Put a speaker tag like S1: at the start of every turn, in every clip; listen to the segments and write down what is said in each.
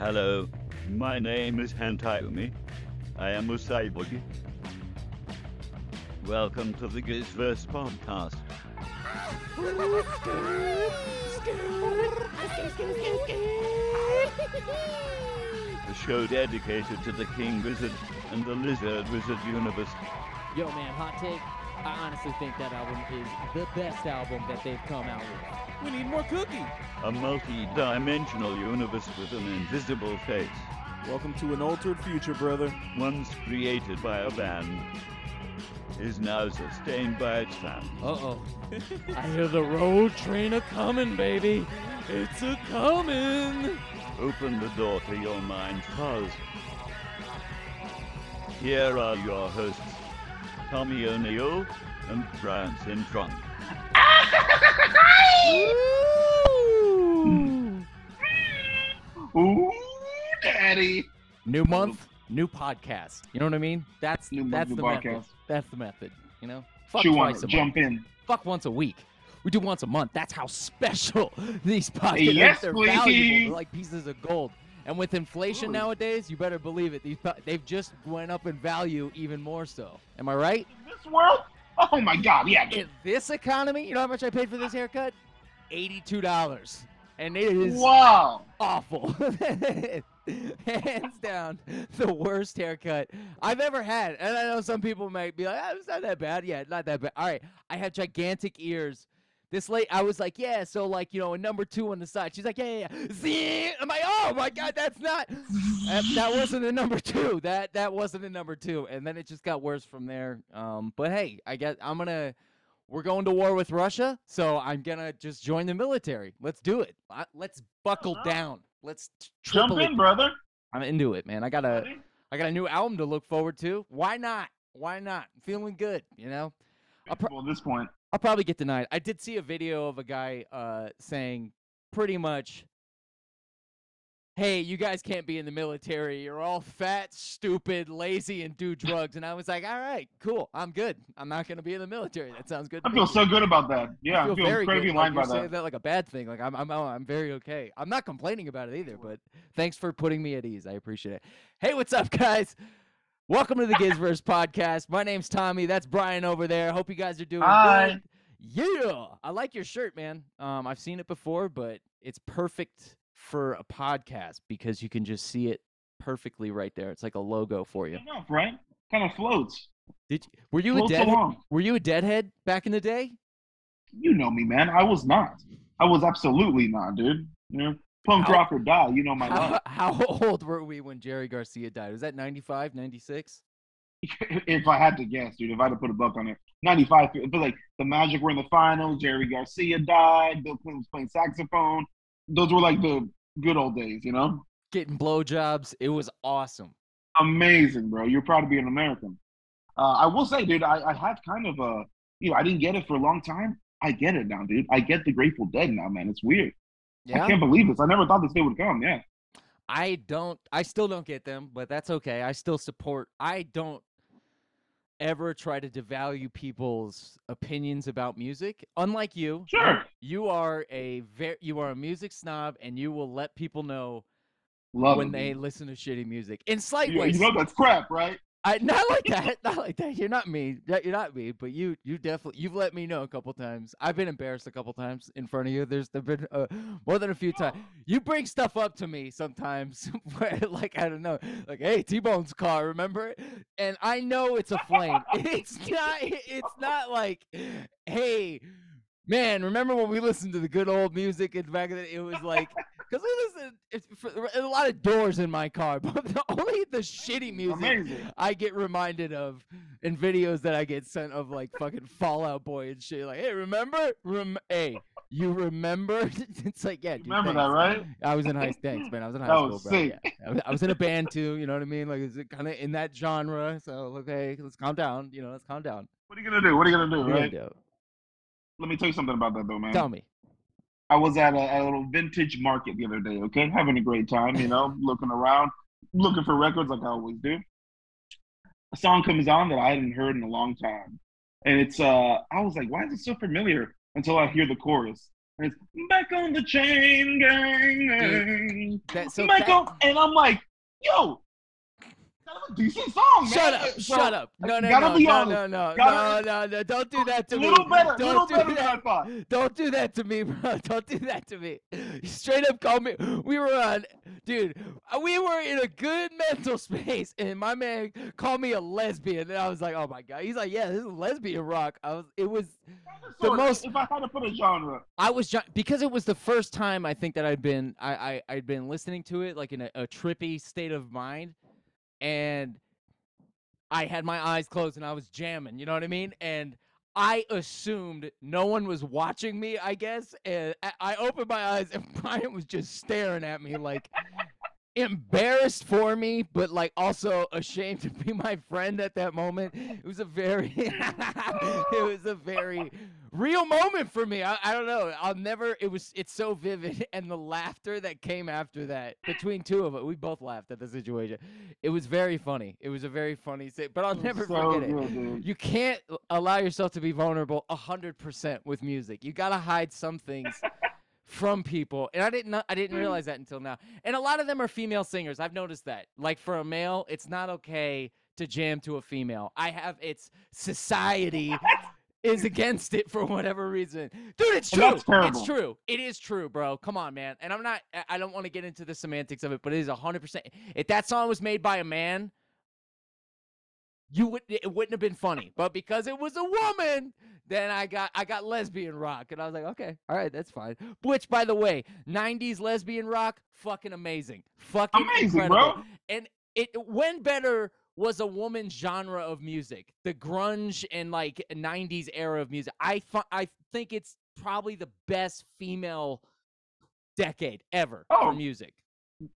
S1: Hello, my name is Hantayumi. I am Usaibugi. Welcome to the Gizverse podcast. The show dedicated to the King Gizzard and the Lizard Wizard universe.
S2: Yo, man, hot take. I honestly think that album is the best album that they've come out with.
S3: We need more cookie.
S1: A multi-dimensional universe with an invisible face.
S3: Welcome to an altered future, brother.
S1: Once created by a band, is now sustained by its fans.
S2: Uh oh. I hear the road train a coming, baby. It's a coming.
S1: Open the door to your mind, fuzz. Here are your hosts, Tommy O'Neill and Brian Sintron.
S4: Ooh, Ooh, daddy.
S2: New month, new podcast. You know what I mean? That's
S4: New month,
S2: that's
S4: new
S2: the
S4: podcast.
S2: method. That's the method. You know? Fuck
S4: Chew
S2: twice a
S4: Jump
S2: month.
S4: in.
S2: Fuck once a week. We do once a month. That's how special these podcasts
S4: Yes,
S2: They're
S4: please.
S2: valuable. They're like pieces of gold. And with inflation
S4: Ooh.
S2: nowadays, you better believe it. These they've just went up in value even more so. Am I right?
S4: This world? Oh my God, yeah.
S2: In this economy, you know how much I paid for this haircut? Eighty-two dollars, and it is
S4: Wow.
S2: awful. Hands down, the worst haircut I've ever had. And I know some people might be like, "Ah, "It's not that bad." Yeah, not that bad. All right, I had gigantic ears. This late, I was like, "Yeah," so like you know, a number two on the side. She's like, "Yeah, yeah." yeah. I'm like, "Oh my god, that's not." That, that wasn't a number two. That that wasn't a number two. And then it just got worse from there. Um, but hey, I guess I'm gonna. We're going to war with Russia, so I'm gonna just join the military. Let's do it. Let's buckle
S4: Alright.
S2: down. Let's t-
S4: Jump
S2: triple it.
S4: in, brother.
S2: I'm into it, man. I got a. I got a new album to look forward to. Why not? Why not? feeling good, you know. Pro-
S4: Well, at this point,
S2: I'll probably get denied. I did see a video of a guy uh, saying pretty much, "Hey, you guys can't be in the military. You're all fat, stupid, lazy, and do drugs." And I was like, "All right, cool. I'm good. I'm not gonna be in the military. That sounds good."
S4: I feel
S2: me."
S4: so good about that. Yeah,
S2: I feel, very
S4: incredibly
S2: good. Like,
S4: aligned
S2: you're
S4: by
S2: saying
S4: that.
S2: that like a bad thing. Like I'm, I'm, oh, I'm very okay. I'm not complaining about it either. But thanks for putting me at ease. I appreciate it. Hey, what's up, guys? Welcome to the Gizverse podcast. My name's Tommy. That's Brian over there. Hope you guys are doing
S4: Hi.
S2: good. Yeah, I like your shirt, man. Um, I've seen it before, but it's perfect for a podcast because you can just see it perfectly right there. It's like a logo for you.
S4: Enough, right? Kind of floats.
S2: Did you, were you a
S4: Floats
S2: deadhead?
S4: along.
S2: Were you a deadhead back in the day?
S4: You know me, man. I was not. I was absolutely not, dude. You know, punk
S2: How-
S4: rock or die. You know my life.
S2: How, how old were we when Jerry Garcia died? Was that 95, 96?
S4: if I had to guess, dude, if I had to put a buck on it, 95. It was like the Magic were in the finals. Jerry Garcia died. Bill Clinton was playing saxophone. Those were like the good old days, you know?
S2: Getting blowjobs. It was awesome.
S4: Amazing, bro. You're proud to be an American. Uh, I will say, dude, I, I had kind of a, you know, I didn't get it for a long time. I get it now, dude. I get the Grateful Dead now, man. It's weird. I can't believe this. I never thought this day would come. Yeah.
S2: I don't, I still don't get them, but that's okay. I still support, I don't ever try to devalue people's opinions about music. Unlike you, you-
S4: Sure.
S2: you are a very, you are a music snob and you will let people know
S4: Love
S2: when they listen to shitty music in slight ways.
S4: you know that's crap, right?
S2: I not like that, not like that. You're not me. You're not me. But you, you definitely, you've let me know a couple times. I've been embarrassed a couple times in front of you. There's there been uh, more than a few times. You bring stuff up to me sometimes, where like I don't know, like hey, T-Bone's car, remember? it? And I know it's a flame. It's not. It's not like, hey, man, remember when we listened to the good old music and back then it was like. Because it's for, a lot of doors in my car, but the, only the shitty music
S4: Amazing.
S2: I get reminded of in videos that I get sent of like fucking Fall Out Boy and shit. Like, hey, remember? Rem- hey, you remember? it's like, yeah, dude,
S4: Remember that, right?
S2: I was in high thanks, man. I was in high
S4: That
S2: school,
S4: was
S2: bro.
S4: sick.
S2: Yeah. I, was, in a band too. You know what I mean? Like, it's kind of in that genre. So okay, let's calm down. You know, let's calm down.
S4: What are you gonna do? What are you gonna do,
S2: What
S4: right?
S2: gonna do?
S4: Let me tell you something about that, though, man.
S2: Tell me.
S4: I was at a, at a little vintage market the other day, okay? Having a great time, you know, looking around, looking for records like I always do. A song comes on that I hadn't heard in a long time. And it's, uh, I was like, why is it so familiar? Until I hear the chorus. And it's back on the chain gang. gang.
S2: That- so that-
S4: and I'm like, yo, of a decent song, man.
S2: Shut up!
S4: So,
S2: shut up! No, no, no, no, no, no,
S4: Gotta-
S2: no, no, no! Don't do that to
S4: a
S2: me!
S4: little better,
S2: Don't
S4: little
S2: do
S4: better than I
S2: that!
S4: thought.
S2: Don't do that to me, bro! Don't do that to me! Straight up called me. We were on, dude. We were in a good mental space, and my man called me a lesbian, and I was like, "Oh my god!" He's like, "Yeah, this is lesbian rock." I was. It was. The
S4: Sort
S2: most-
S4: If I had to put a genre,
S2: I was because it was the first time I think that I'd been I, I I'd been listening to it like in a, a trippy state of mind, and I had my eyes closed and I was jamming. You know what I mean? And I assumed no one was watching me. I guess, and I, opened my eyes and Brian was just staring at me like. Embarrassed for me, but like also ashamed to be my friend at that moment. It was a very, it was a very real moment for me. I, I don't know. I'll never. It was. It's so vivid, and the laughter that came after that between two of us, we both laughed at the situation. It was very funny. It was a very funny. But I'll never
S4: so
S2: forget it.
S4: dude.
S2: You can't allow yourself to be vulnerable hundred percent with music. You gotta hide some things from people, and I didn't. know- I didn't realize that until now. And a lot of them are female singers. I've noticed that. Like for a male, it's not okay to jam to a female. I have. It's society is against it for whatever reason. Dude, it's true. It's true. It is true, bro. Come on, man. And I'm not. I- don't want to get into the semantics of it, but it is hundred percent. If that song was made by a man, you would it wouldn't have been funny. But because it was a woman, then I got I got lesbian rock, and I was like, okay, all right, that's fine. Which, by the way, '90s lesbian rock, fucking amazing, fucking
S4: Amazing,
S2: incredible.
S4: bro.
S2: And it went better was a woman's genre of music, the grunge and like '90s era of music. I fu- I think it's probably the best female decade ever
S4: Oh.
S2: for music,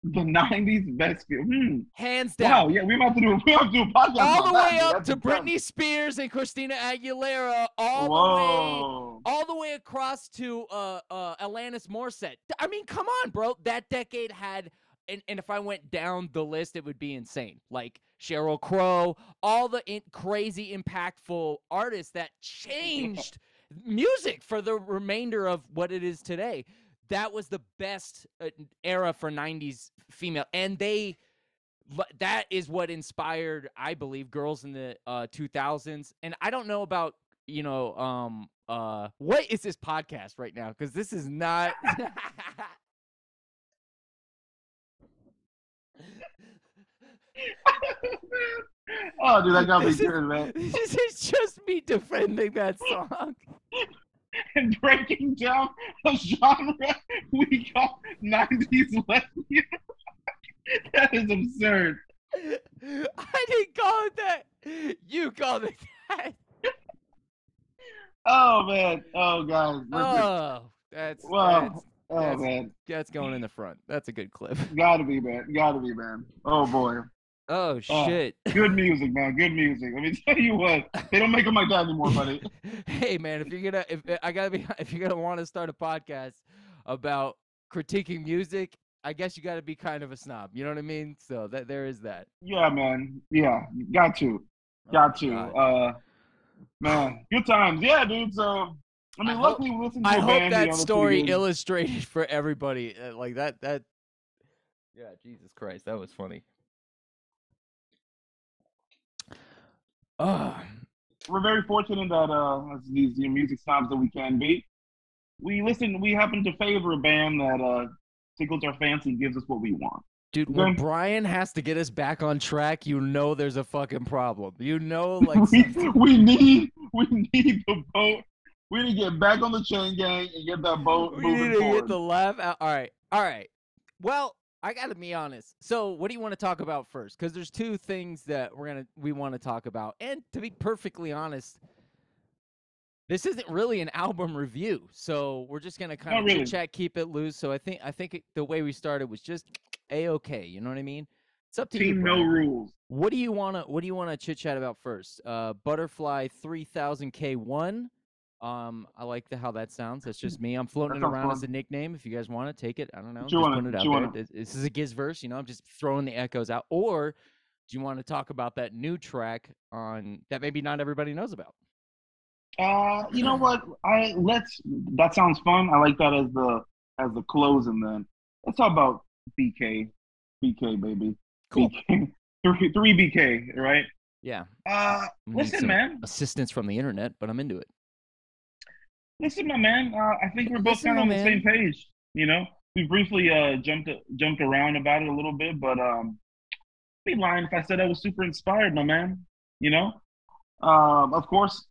S4: The '90s best. Hmm.
S2: hands down.
S4: Wow, yeah, we have to do. We have to do a podcast.
S2: all the way
S4: dude.
S2: up
S4: That's
S2: to. Britney Spears and Christina Aguilera, all the way all the way across to uh uh Alanis Morissette. I mean, come on, bro. That decade had and, and if I went down the list, it would be insane. Like Sheryl Crow, all the in- crazy impactful artists that changed music for the remainder of what it is today. That was the best uh, era for 90s female and they that is what inspired i believe girls in the uh 2000s and i don't know about you know um uh what is this podcast right now because this is not
S4: oh, dude, that got me
S2: This is-
S4: good, man.
S2: this is just me defending that song
S4: And breaking down a genre we call '90s lesbian. that is absurd.
S2: i didn't call it that you called it that
S4: Oh man. Oh guys.
S2: Oh that's
S4: Wow.
S2: that's,
S4: oh
S2: that's-
S4: man.
S2: that's going in the front that's a good clip
S4: Gotta be, man. Gotta be, man. Oh boy.
S2: Oh
S4: Oh.
S2: shit
S4: Good music, man. Good music. Let me tell you what. They don't make them like that anymore, buddy.
S2: hey man, if you're gonna if I gotta be if you're gonna want to start a podcast about critiquing music, I guess you gotta be kind of a snob. You know what I mean? So that there is that.
S4: Yeah, man. Yeah. Got to.
S2: Oh
S4: Got
S2: my
S4: to.
S2: God.
S4: Uh man. Good times. Yeah, dude. So I mean,
S2: I hope-
S4: luckily we listened to
S2: I
S4: a
S2: hope
S4: band, you know,
S2: that story illustrated for everybody. Uh, like that that Yeah, Jesus Christ, that was funny. Oh,
S4: we're very fortunate that uh, as these music snobs that we can be, we listen. We happen to favor a band that uh, tickles our fancy and gives us what we want.
S2: dude, when. Brian has to get us back on track, you know there's a fucking problem. You know, like
S4: we, we need we need the boat. We need to get back on the chain gang and get that boat
S2: we
S4: moving
S2: need to
S4: forward.
S2: get the laugh out. All right, all right. Well, I got to be honest. So, what do you want to talk about first? Because there's two things that we're gonna we want to talk about. And to be perfectly honest, this isn't really an album review. So we're just gonna kind
S4: Not
S2: of
S4: really.
S2: chit chat, keep it loose. So I think I think it, the way we started was just a okay. You know what I mean? It's up to you.
S4: Team no rules.
S2: What do you wanna What do you wanna chit chat about first? Uh, Butterfly three thousand K one. Um, I like the, how that sounds. That's just me. I'm floating it around as a nickname. If you guys want to take it, I don't know. Just
S4: you wanna-
S2: it
S4: what
S2: out
S4: you
S2: there. This, this is a Giz verse. You know, I'm just throwing the echoes out. Or do you want to talk about that new track on that maybe not everybody knows about?
S4: Uh, you know what? I let's. That sounds fun. I like that as the as the close, and then let's talk about BK, BK baby,
S2: Cool.
S4: BK, three three BK, right?
S2: Yeah.
S4: Uh, listen, man,
S2: Assistance from the internet, but I'm into it.
S4: Listen, my man. Uh, I think we're both kind of on
S2: my
S4: the same page. You know, we briefly uh jumped jumped around about it a little bit, but um, I'd be lying if I said I was super inspired, my man. You know, um, of course,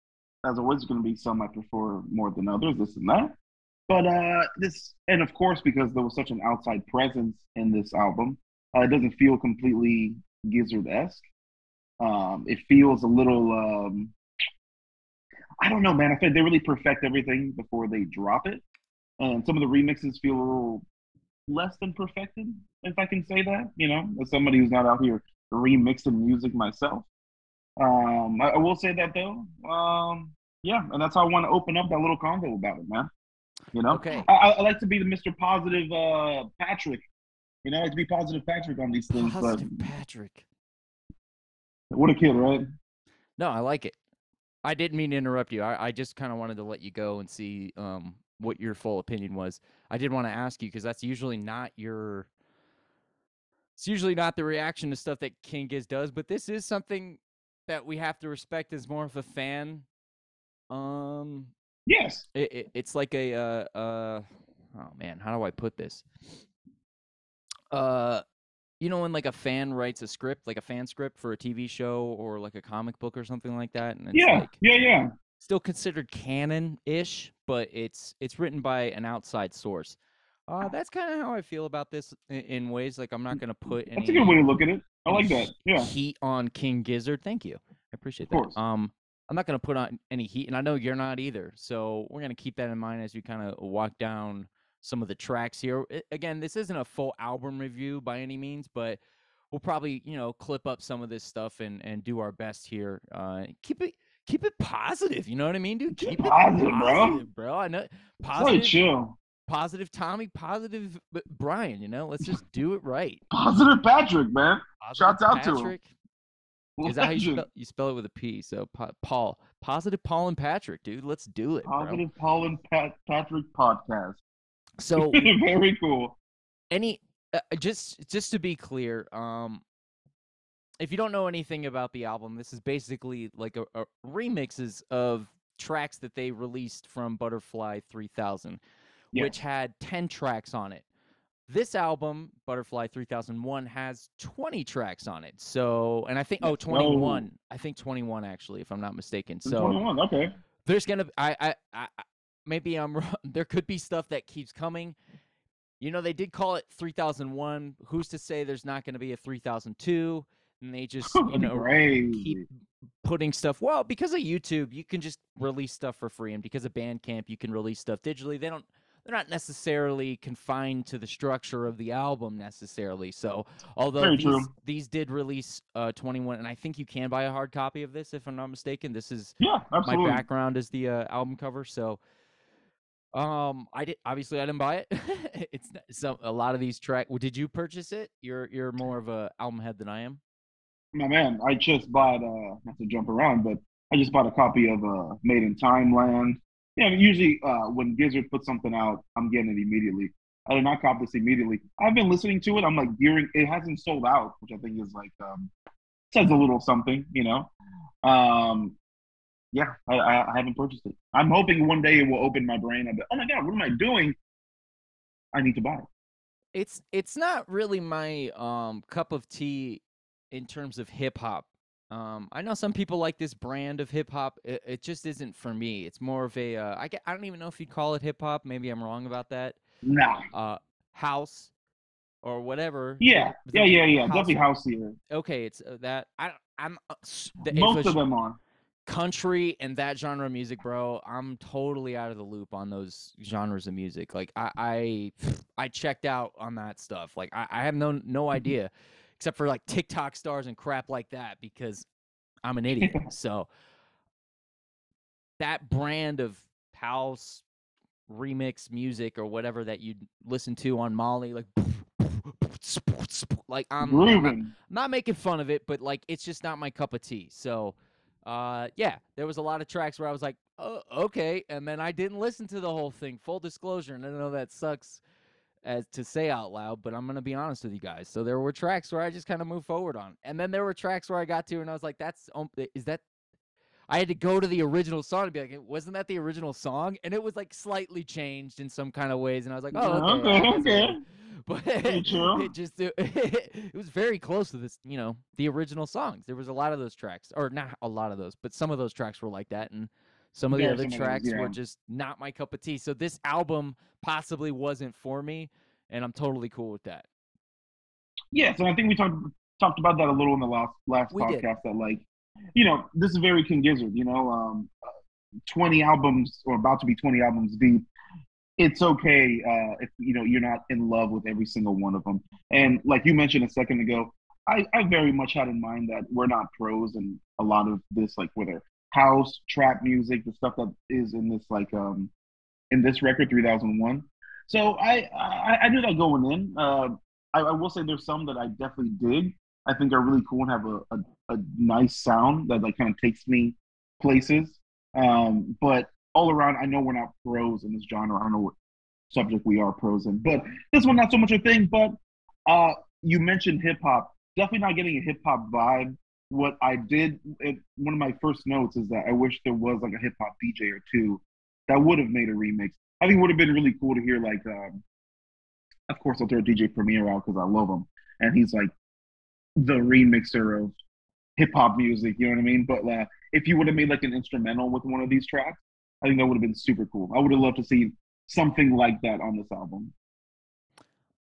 S4: as always, going to be some I prefer more than others, this and that. But uh, this, and of course, because there was such an outside presence in this album, uh, it doesn't feel completely Gizzard esque. Um, it feels a little, um, I don't know, man. I think they really perfect everything before they drop it, and some of the remixes feel a little less than perfected, if I can say that. You know, as somebody who's not out here remixing music myself. Um, I, I will say that though. Um, yeah, and that's how I want to open up that little convo about it, man. You know,
S2: Okay.
S4: I, I like to be the Mr. Positive uh, Patrick. You know, I like to be positive Patrick on these things.
S2: Positive Patrick.
S4: What a kid, right?
S2: No, I like it. I didn't mean to interrupt you. I, I just kind of wanted to let you go and see um, what your full opinion was. I did want to ask you because that's usually not your. It's usually not the reaction to stuff that King Giz does, but this is something that we have to respect as more of a fan. Um,
S4: Yes.
S2: it, it, it's like a uh, uh oh man how do i put this uh you know when like a fan writes a script like a fan script for a tv show or like a comic book or something like that and it's
S4: Yeah.
S2: like
S4: Yeah. Yeah.
S2: still considered canon-ish but it's it's written by an outside source uh that's kind of how i feel about this in, in ways like i'm not gonna put any
S4: That's a good way to look at it. I like that. Yeah.
S2: heat on King Gizzard. Thank you. I appreciate
S4: Of
S2: that.
S4: course.
S2: Um, I'm not going to put on any heat, and I know you're not either. So we're going to keep that in mind as we kind of walk down some of the tracks here. Again, this isn't a full album review by any means, but we'll probably you know clip up some of this stuff and and do our best here. Uh, keep it keep it positive. You know what I mean, dude?
S4: Keep it
S2: it
S4: positive, bro.
S2: bro. I know positive,
S4: chill.
S2: positive Tommy, positive Brian. You know, let's just do it right.
S4: Positive Patrick, man.
S2: Positive
S4: Shouts out to him.
S2: Patrick. Is that how you spell? You spell it with a P. So Paul, positive Paul and Patrick, dude. Let's do it, bro.
S4: Positive Paul and Pat- Patrick podcast.
S2: So
S4: Very cool.
S2: any, uh, just just to be clear, um, if you don't know anything about the album, this is basically like a, a remixes of tracks that they released from Butterfly 3000,
S4: Yeah.
S2: which had 10 tracks on it. This album, Butterfly 3001, has 20 tracks on it. So, and I think, oh, 21. I think 21 actually, if I'm not mistaken. So,
S4: 21. Okay.
S2: there's gonna be I, I I I- maybe I'm wrong. There could be stuff that keeps coming. You know, they did call it 3001. Who's to say there's not going to be a 3002? And they just you know
S4: Crazy.
S2: keep putting stuff. Well, because of YouTube, you can just release stuff for free, and because of Bandcamp, you can release stuff digitally. They don't. They're not necessarily confined to the structure of the album necessarily. So, although these, these did release uh, 21, and I think you can buy a hard copy of this if I'm not mistaken. This is
S4: Yeah, absolutely.
S2: my background is the uh, album cover so um i did obviously i didn't buy it it's n- some a lot of these track well, did you purchase it you're you're more of a album head than i am
S4: My man, I just bought uh not to jump around, but I just bought a copy of uh Made in Timeland. Yeah, I mean, usually uh when Gizzard puts something out, I'm getting it immediately. I did not cop this immediately. I've been listening to it. I'm like gearing it hasn't sold out, which I think is like um says a little something, you know. Um yeah, I, I, I haven't purchased it. I'm hoping one day it will open my brain. I'll be, oh my god, what am I doing? I need to buy it.
S2: it's it's not really my um cup of tea in terms of hip hop um i know some people like this brand of hip hop it, it just isn't for me it's more of a uh, I, get, I don't even know if you'd call it hip hop maybe i'm wrong about that
S4: Nah.
S2: uh house or whatever
S4: Yeah, yeah, yeah, yeah.
S2: house-
S4: Definitely house here.
S2: okay it's uh, that i i'm uh, the,
S4: Most of them are.
S2: Country and that genre of music bro i'm totally out of the loop on those genres of music. Like i i, I checked out on that stuff. Like i, I have no no mm-hmm. idea except for like tiktok stars and crap like that because i'm an idiot. So that brand of house remix music or whatever that you listen to on molly like like i'm I'm not- not making fun of it, but like it's just not my cup of tea. So, uh, yeah, there was a lot of tracks where I was like, oh, okay, and then I didn't listen to the whole thing. Full disclosure, and I know that sucks as to say out loud, but I'm gonna be honest with you guys. So there were tracks where I just kind of moved forward on, and then there were tracks where I got to and I was like, "That's um, is that." I had to go to the original song and be like, "Wasn't that the original song?" And it was like slightly changed in some kind of ways, and I was like, "Oh, okay,
S4: okay,
S2: guess it
S4: okay.
S2: was." But it just it, it was very close to this, you know, the original songs. There was a lot of those tracks, or not a lot of those, but some of those tracks were like that, and some of the
S4: Yeah,
S2: other
S4: some of those,
S2: tracks were just not my cup of tea. So this album possibly wasn't for me, and I'm totally cool with that.
S4: Yes, and I think we talked talked about that a little in the last last
S2: We did.
S4: podcast. That like, you know, this is very King Gizzard. You know, um, twenty albums or about to be twenty albums deep. It's okay uh, if you know you're not in love with every single one of them. And like you mentioned a second ago, I, I very much had in mind that we're not pros and a lot of this, like whether house, trap music, the stuff that is in this like um in this record, three thousand one. So I, I I knew that going in. Uh, I, I will say there's some that I definitely dig. I think are really cool and have a, a, a nice sound that like kind of takes me places. Um, but all around, I know we're not pros in this genre. I don't know what subject we are pros in, but this one not so much a thing. But uh, you mentioned hip hop. Definitely not getting a hip hop vibe. What I did, it, one of my first notes is that I wish there was like a hip hop DJ or two that would have made a remix. I think it would have been really cool to hear like, um, of course, I'll throw DJ Premier out because I love him, and he's like the remixer of hip hop music. You know what I mean? But uh, if you would have made like an instrumental with one of these tracks, I think that would have been super cool. I would have loved to see something like that on this album.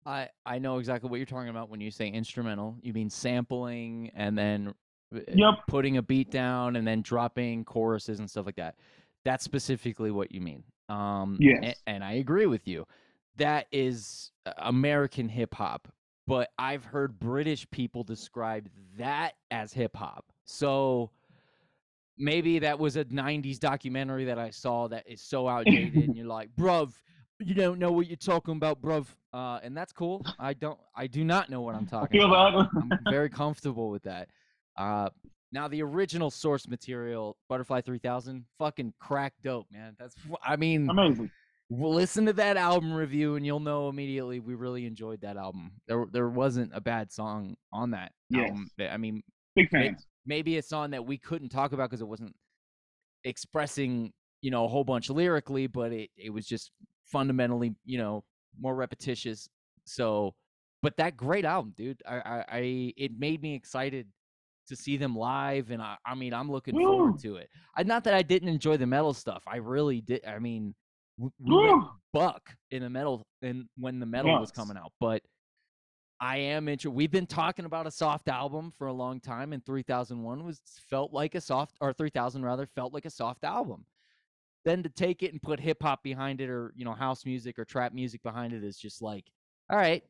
S2: I I know exactly what you're talking about when you say instrumental. You mean sampling and then uh,
S4: Yep.
S2: putting a beat down and then dropping choruses and stuff like that. That's specifically what you mean. Um,
S4: Yes.
S2: and I agree with you. That is uh, American hip hop, but I've heard British people describe that as hip hop. So maybe that was a 90s documentary that I saw that is so outdated and you're like, bruv, you don't know what you're talking about, bruv. Uh, and that's cool. I don't, I do not know what I'm
S4: I
S2: talking
S4: feel
S2: about. I'm very comfortable with that. Uh, now the original source material, Butterfly 3000, fucking crack dope, man. That's, I mean,
S4: Amazing.
S2: well, listen to that album review and you'll know immediately we really enjoyed that album. There, there wasn't a bad song on that
S4: Yes.
S2: album. I mean,
S4: Big fans.
S2: Maybe a song that we couldn't talk about because it wasn't expressing you know a whole bunch lyrically but it, it was just fundamentally you know more repetitious. So but that great album dude i i, I it made me excited to see them live and i, I mean i'm looking forward to it. I, not that i didn't enjoy the metal stuff i really did i mean w- we buck in the metal and when the metal was coming out but I am interested. We've been talking about a soft album for a long time, and 3001 was felt like a soft, or 3000 rather, felt like a soft album. Then to take it and put hip hop behind it, or you know, house music or trap music behind it, is just like, all right.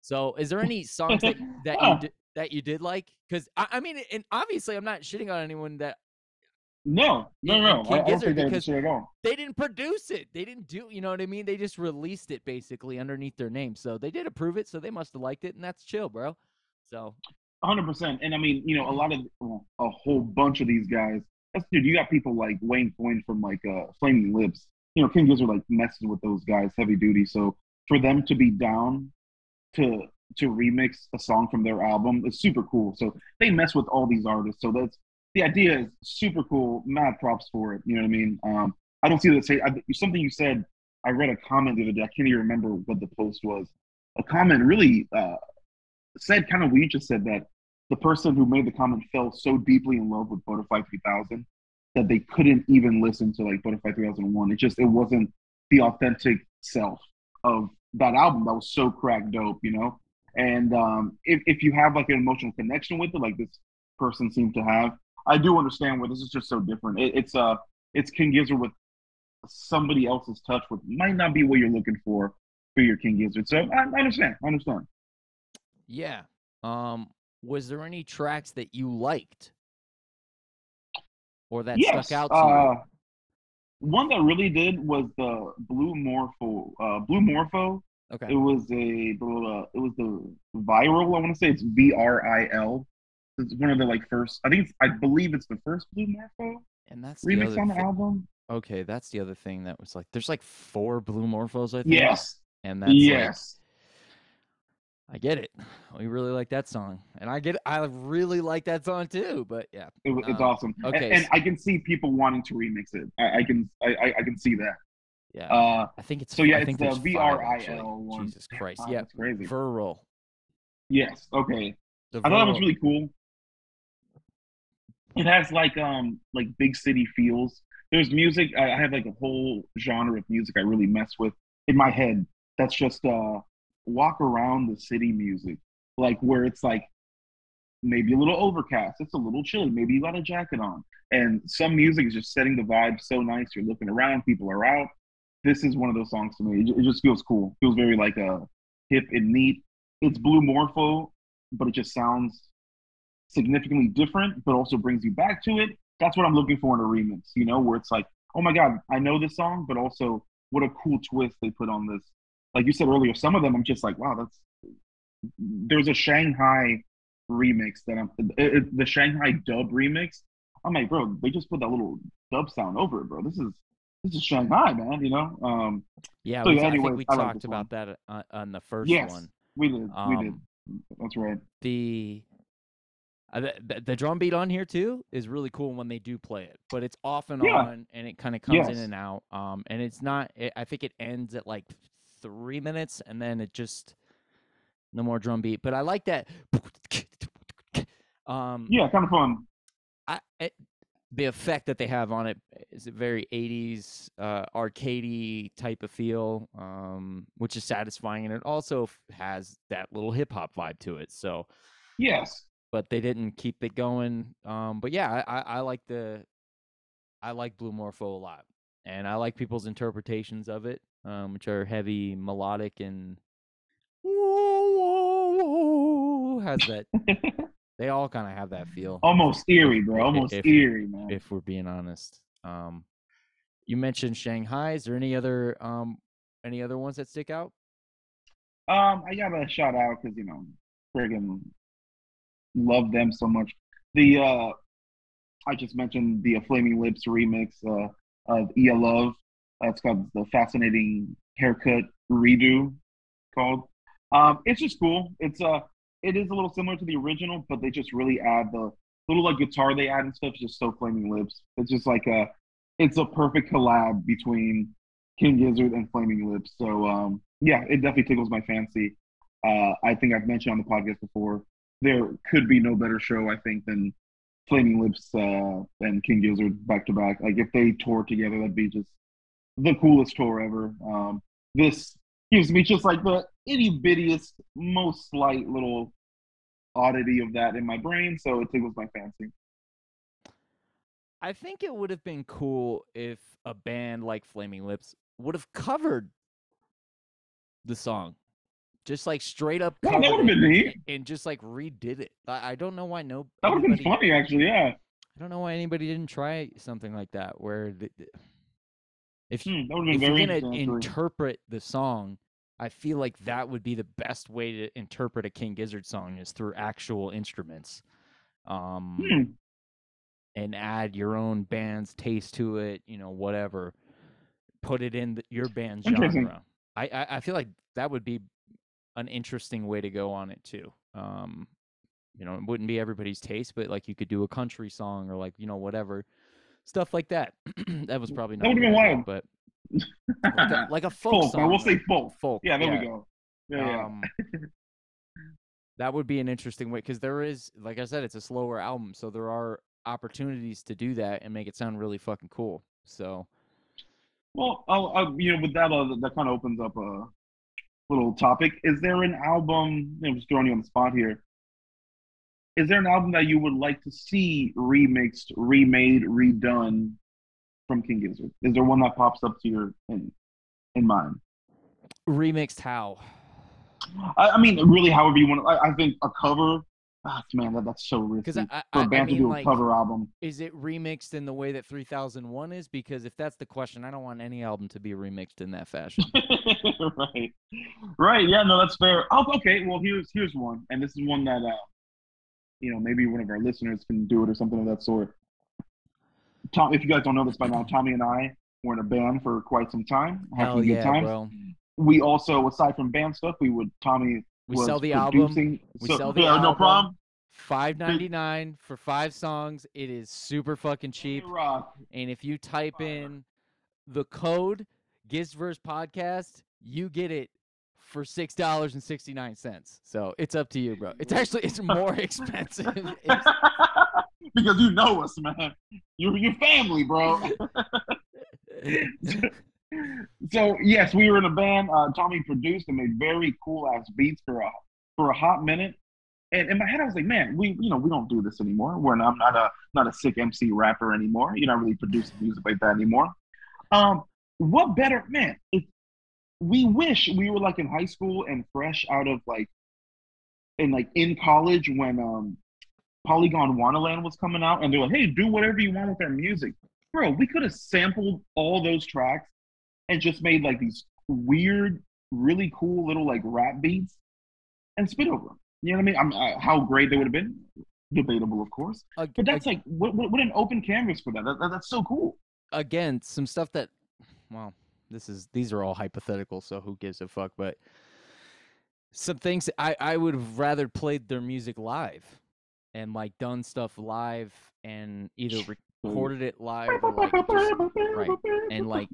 S2: So, is there any songs that that you
S4: Huh.
S2: did, that you did like? Because I, I mean, and obviously, I'm not shitting on anyone that
S4: No, no, no.
S2: King
S4: I,
S2: Gizzard because- they didn't produce it. They didn't do, you know what I mean? They just released it basically underneath their name. So they did approve it. So they must have liked it, and that's chill, bro. So
S4: hundred percent. And I mean, you know, a lot of a whole bunch of these guys. That's dude. You got people like Wayne Coyne from like uh, Flaming Lips. You know, King Gizzard like messes with those guys heavy duty. So for them to be down to to remix a song from their album is super cool. So they mess with all these artists. So that's the idea is super cool. Mad props for it. You know what I mean? Um, I don't see that say something you said. I read a comment the other day. I can't even remember what the post was. A comment really uh, said kind of what you just said that the person who made the comment fell so deeply in love with Butterfly 3000 that they couldn't even listen to like Butterfly 3001. It just it wasn't the authentic self of that album that was so crack dope, you know. And um, if if you have like an emotional connection with it, like this person seemed to have, I do understand where this is just so different. It, it's uh it's King Gizzard with somebody else's touch, which might not be what you're looking for for your King Gizzard. So I, I understand. I understand.
S2: yeah. Um, was there any tracks that you liked or that
S4: yes.
S2: stuck out to you?
S4: uh, one that really did was the Blue Morpho. Uh, Blue Morpho.
S2: Okay.
S4: It was a it was the viral. I want to say it's V R I L. It's one of the like first. I think it's, I believe it's the first Blue Morpho
S2: And that's the
S4: remix on the
S2: thi-
S4: album.
S2: Okay, that's the other thing that was like there's like four blue morphos, I think.
S4: Yes.
S2: and that's like,
S4: yes.
S2: I get it. We really like that song, and I get I really like that song too. But yeah,
S4: It, it's
S2: um,
S4: awesome.
S2: Okay,
S4: And, I can see people wanting to remix it. I, I can I, I- can see that.
S2: yeah.
S4: Uh,
S2: I think it's
S4: so yeah,
S2: I
S4: it's
S2: think
S4: the
S2: there's
S4: V R I
S2: actually.
S4: One.
S2: Jesus Christ,
S4: Wow,
S2: yeah,
S4: that's crazy.
S2: Viral.
S4: yes. Okay.
S2: The
S4: I thought that was really cool. It has like um like big city feels. There's music. I have like a whole genre of music I really mess with in my head. That's just uh walk around the city music, like where it's like maybe a little overcast. It's a little chilly. Maybe you got a jacket on, and some music is just setting the vibe so nice. You're looking around, people are out. This is one of those songs to me. It, just feels cool. Feels very like uh hip and neat. It's Blue Morpho, but it just sounds significantly different, but also brings you back to it. That's what I'm looking for in a remix, you know, where it's like, oh my God, I know this song, but also what a cool twist they put on this. Like you said earlier, some of them I'm just like, wow, that's. There's a Shanghai remix that I'm it, it- the Shanghai dub remix. I'm like, bro, they just put that little dub sound over it, bro. This is this is Shanghai, man. You know, um,
S2: Yeah,
S4: So,
S2: we,
S4: yeah,
S2: I think we
S4: I
S2: talked about that on, on the first
S4: yes,
S2: one.
S4: we did, we did.
S2: Um,
S4: That's right.
S2: the uh, the, the- drum beat on here too is really cool when they do play it, but it's off and
S4: Yeah.
S2: on, and it kind of comes in and out. Um, and it's not. It, I think it ends at like three minutes, and then it just no more drum beat. But I like that. Um,
S4: Yeah, kind of fun.
S2: I, it, the effect that they have on it is a very 80s uh, arcadey type of feel, um, which is satisfying, and it also has that little hip hop vibe to it. So
S4: Yes.
S2: But they didn't keep it going. Um, but yeah, I, I, like the I like Blue Morpho a lot, and I like people's interpretations of it, um, which are heavy, melodic, and has that. They all kind of have that feel.
S4: Almost eerie, bro. Almost
S2: if-
S4: eerie, man.
S2: if we're being honest. Um, you mentioned Shanghai. Is there any other um any other ones that stick out?
S4: Um, I gotta shout out because you know, friggin' love them so much. The uh, I just mentioned the Flaming Lips remix uh, of Ya Love. That's called the Fascinating Haircut Redo. Called. Um, it's just cool. It's uh, it is a little similar to the original, but they just really add the little like guitar they add and stuff. Just so Flaming Lips. It's just like a, it's a perfect collab between King Gizzard and Flaming Lips. So um, yeah, it definitely tickles my fancy. Uh, I think I've mentioned on the podcast before. There could be no better show I think than Flaming Lips uh, and King Gizzard back to back. Like if they toured together, that'd be just the coolest tour ever. Um, this gives me just like the itty bittiest, most slight little oddity of that in my brain, so it tickles my fancy.
S2: I think it would have been cool if a band like Flaming Lips would have covered the song. Just like straight up
S4: Yeah, that would have been neat.
S2: and just like redid it. I, I don't know why no
S4: That would have been funny, actually. Yeah,
S2: I don't know why anybody didn't try something like that where the, the- if you
S4: Hmm, that would have
S2: if you're gonna interpret the song, I feel like that would be the best way to interpret a King Gizzard song is through actual instruments. Um
S4: Hmm.
S2: and add your own band's taste to it, you know, whatever. Put it in the, your band's genre. I, I I feel like that would be an interesting way to go on it too. Um, you know, it wouldn't be everybody's taste, but like you could do a country song or like you know whatever stuff like that. that was probably not a
S4: would've been wild.
S2: but like a, like a folk,
S4: folk,
S2: song.
S4: We'll say folk.
S2: folk.
S4: Yeah, there we go. Yeah, yeah.
S2: Um, that would be an interesting way because there is, like I said, it's a slower album, so there are opportunities to do that and make it sound really fucking cool. So
S4: Well, I'll, i you know, with that, uh, that kind of opens up a little topic. Is there an album? I'm just throwing you on the spot here. Is there an album that you would like to see remixed, remade, redone from King Gizzard? Is there one that pops up to your in in mind?
S2: remixed how?
S4: I, I mean, really, however you want. I, I think a cover. Ah, man, that, that's so risky
S2: Because I,
S4: for
S2: I,
S4: a
S2: I
S4: band to
S2: mean,
S4: do a
S2: like,
S4: cover album.
S2: is it remixed in the way that 3001 is? Because if that's the question, I don't want any album to be remixed in that fashion.
S4: right, right. Yeah, no, that's fair. Oh, okay. Well, here's here's one, and this is one that uh, you know, maybe one of our listeners can do it or something of that sort. Tom, if you guys don't know this by now, Tommy and I were in a band for quite some time,
S2: Hell
S4: good
S2: yeah,
S4: times.
S2: bro.
S4: we also, aside from band stuff, we would Tommy
S2: We sell the album. We
S4: so,
S2: sell the
S4: yeah, no problem.
S2: Five ninety nine for five songs. It is super fucking cheap.
S4: Rock.
S2: And if you type
S4: Fire.
S2: in the code Gizverse Podcast, you get it for six dollars and sixty nine cents. So it's up to you, bro. It's actually it's more expensive. It's-
S4: because you know us, man. You're your family, bro. so yes, we were in a band. Uh, Tommy produced and made very cool ass beats for a for a hot minute. And in my head, I was like, man, we you know we don't do this anymore. We're not, I'm not a not a sick MC rapper anymore. You're not really producing music like that anymore. Um, what better, man? If we wish we were like in high school and fresh out of like, and like in college when um Polygondwanaland was coming out, and they're like, "Hey, do whatever you want with our music, bro." We could have sampled all those tracks and just made like these weird, really cool little like rap beats and spit over them. You know what I mean? I'm, uh, how great they would have been, debatable, of course. But that's like what, what, what an open canvas for that. That, that. That's so cool.
S2: again some stuff that well this is these are all hypothetical so who gives a fuck but some things i i would have rather played their music live and like done stuff live and either recorded it live or like just, right and like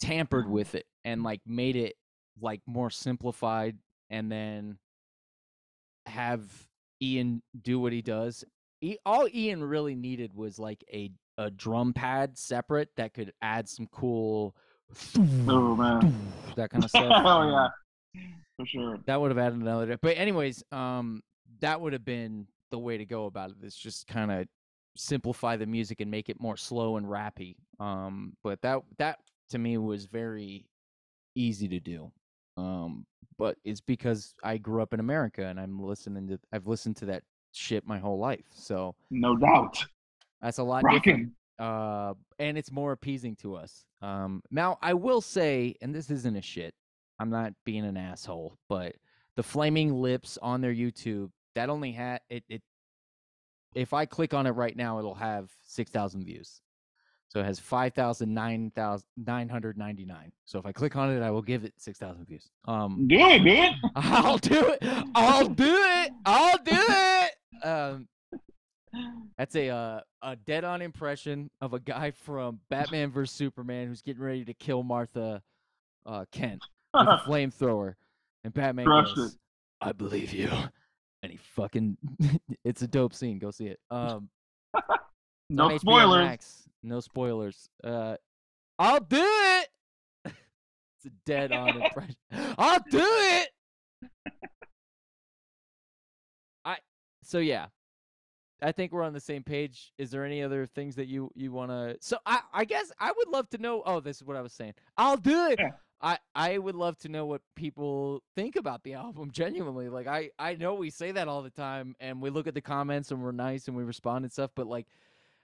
S2: tampered with it and like made it like more simplified and then have Ian do what he does. E- all Ian really needed was like a a drum pad separate that could add some cool
S4: Oh man.
S2: that kind of stuff.
S4: oh
S2: um,
S4: yeah, for sure.
S2: that would have added another. But anyways, um, that would have been the way to go about it. it. Is just kind of simplify the music and make it more slow and rappy. Um, but that that to me was very easy to do. Um, but it's because I grew up in America and I'm listening to I've listened to that shit my whole life. So
S4: No doubt.
S2: that's a lot different
S4: Rocking.
S2: uh, and it's more appeasing to us. Um, now I will say, and this isn't a shit. I'm not being an asshole, but the flaming lips on their YouTube that only had it. It if I click on it right now, it'll have six thousand views. So it has five thousand nine thousand nine hundred ninety nine. So if I click on it, I will give it six thousand views. Um,
S4: Do it, do it.
S2: I'll do it. I'll do it. I'll do it. Um, that's a uh, a dead on impression of a guy from Batman vs Superman who's getting ready to kill Martha uh, Kent with a flamethrower, and Batman
S4: Crushed
S2: goes,
S4: it.
S2: "I believe you," and he fucking. it's a dope scene. Go see it. Um,
S4: no spoilers.
S2: Max. No spoilers. Uh, I'll do it. it's a dead on impression. I'll do it. I so yeah. I think we're on the same page. Is there any other things that you you want to? So I I guess I would love to know. Oh, this is what I was saying. I'll do it.
S4: Yeah.
S2: I I would love to know what people think about the album. Genuinely, like I I know we say that all the time, and we look at the comments and we're nice and we respond and stuff. But like,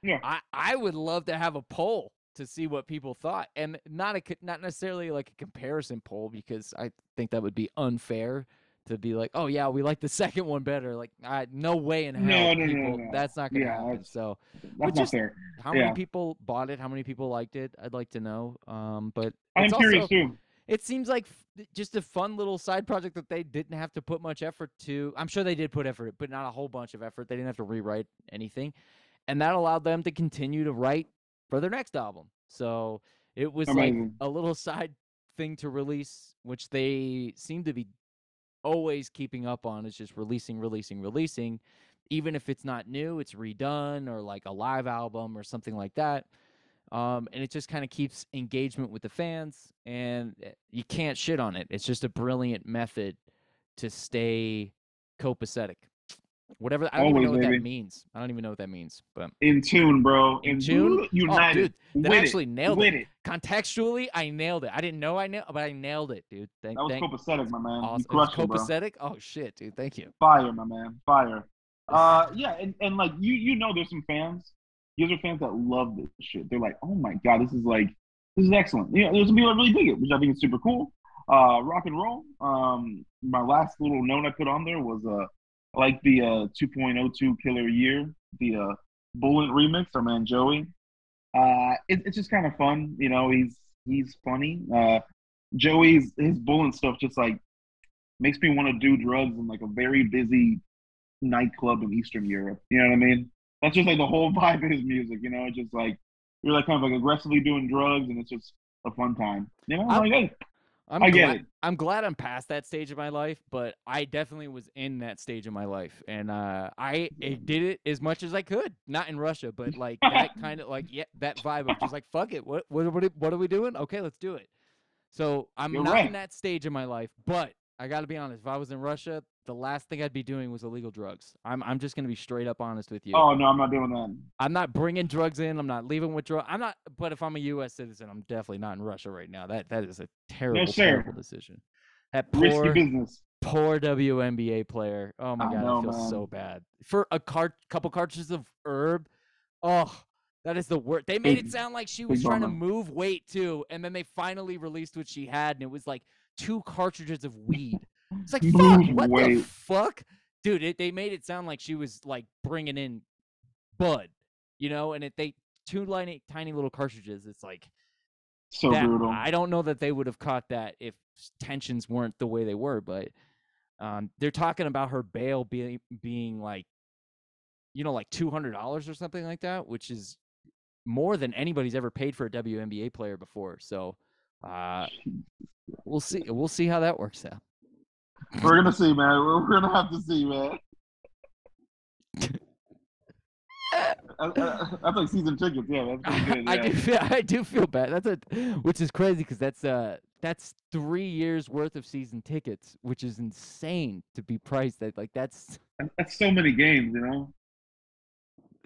S4: Yeah.
S2: I I would love to have a poll to see what people thought, and not a not necessarily like a comparison poll because I think that would be unfair to be like, oh yeah, we like the second one better. Like, I no way in hell,
S4: No, no, no,
S2: people,
S4: no.
S2: that's not gonna
S4: Yeah,
S2: happen. So,
S4: That's not fair.
S2: how
S4: Yeah.
S2: many people bought it? How many people liked it? I'd like to know. Um, but
S4: I'm
S2: it's
S4: curious too.
S2: it seems like just a fun little side project that they didn't have to put much effort to. I'm sure they did put effort, but not a whole bunch of effort. They didn't have to rewrite anything, and that allowed them to continue to write for their next album. So it was like a little side thing to release, which they seem to be always keeping up on. Is just releasing, releasing, releasing. Even if it's not new, it's redone or like a live album or something like that um, and it just kind of keeps engagement with the fans and uh, you can't shit on it it's just a brilliant method to stay copacetic whatever i don't even know what
S4: baby.
S2: that means i don't even know what that means but
S4: In tune, bro.
S2: In tune? oh
S4: United.
S2: dude that actually
S4: it.
S2: nailed
S4: With
S2: it.
S4: it.
S2: contextually i nailed it i didn't know i nailed but i nailed it dude thank,
S4: That was
S2: thank
S4: copacetic, my man.
S2: awesome.
S4: You
S2: It was
S4: crushed it, bro.
S2: copacetic oh shit dude thank you
S4: Fire, my man. Fire. Uh, yeah, and, and like you, you know, there's some fans. These are fans that love this shit. They're like, oh my god, this is like, this is excellent. You know, there's some people that really dig it, which I think is super cool. Uh, rock and roll. Um, my last little note I put on there was uh, I like the uh 2.02 Killer Year, the uh Bullet remix. Our man Joey. Uh, it, it's just kind of fun. You know, he's he's funny. Uh, Joey's his bull and stuff just like makes me want to do drugs in like a very busy nightclub in Eastern Europe. You know what I mean? That's just like the whole vibe of his music. You know, it's just like you're like kind of like aggressively doing drugs, and it's just a fun time. You know,
S2: I'm-
S4: like hey,
S2: I'm
S4: I
S2: glad,
S4: it.
S2: I'm glad I'm past that stage of my life, but I definitely was in that stage of my life, and uh, I, I did it as much as I could. Not in Russia, but like that kind of like yeah, that vibe of just like fuck it. What what what, what are we doing? Okay, let's do it. So I'm
S4: You're
S2: not
S4: right.
S2: in that stage of my life, but I got to be honest. If I was in Russia, the last thing I'd be doing was illegal drugs. I'm I'm just gonna be straight up honest with you.
S4: oh no, I'm not doing that.
S2: I'm not bringing drugs in. I'm not leaving with drugs. I'm not. But if I'm a U.S. citizen, I'm definitely not in Russia right now. That that is a terrible, terrible decision. That
S4: Risky
S2: poor,
S4: business.
S2: poor WNBA player. Oh my
S4: I
S2: god,
S4: know,
S2: I feel
S4: man.
S2: so bad for a cart, couple cartridges of herb. Oh, that is the worst. They made it sound like she was trying to move weight too, and then they finally released what she had, and it was like two cartridges of weed. It's like fuck. What the fuck, dude? It, they made it sound like she was like bringing in bud, you know, and it they two tiny tiny little cartridges. It's like
S4: So
S2: that,
S4: brutal.
S2: I don't know that they would have caught that if tensions weren't the way they were, but um, they're talking about her bail being being like, you know, like two hundred dollars or something like that, which is more than anybody's ever paid for a WNBA player before. So uh, we'll see. We'll see how that works out.
S4: We're gonna see, man. We're, we're gonna have to see, man. I- I- That's like season tickets. Yeah, that's good.
S2: I do feel I do feel bad. That's a which is crazy because that's uh that's three years worth of season tickets, which is insane to be priced at. Like that's
S4: That's so many games, you know.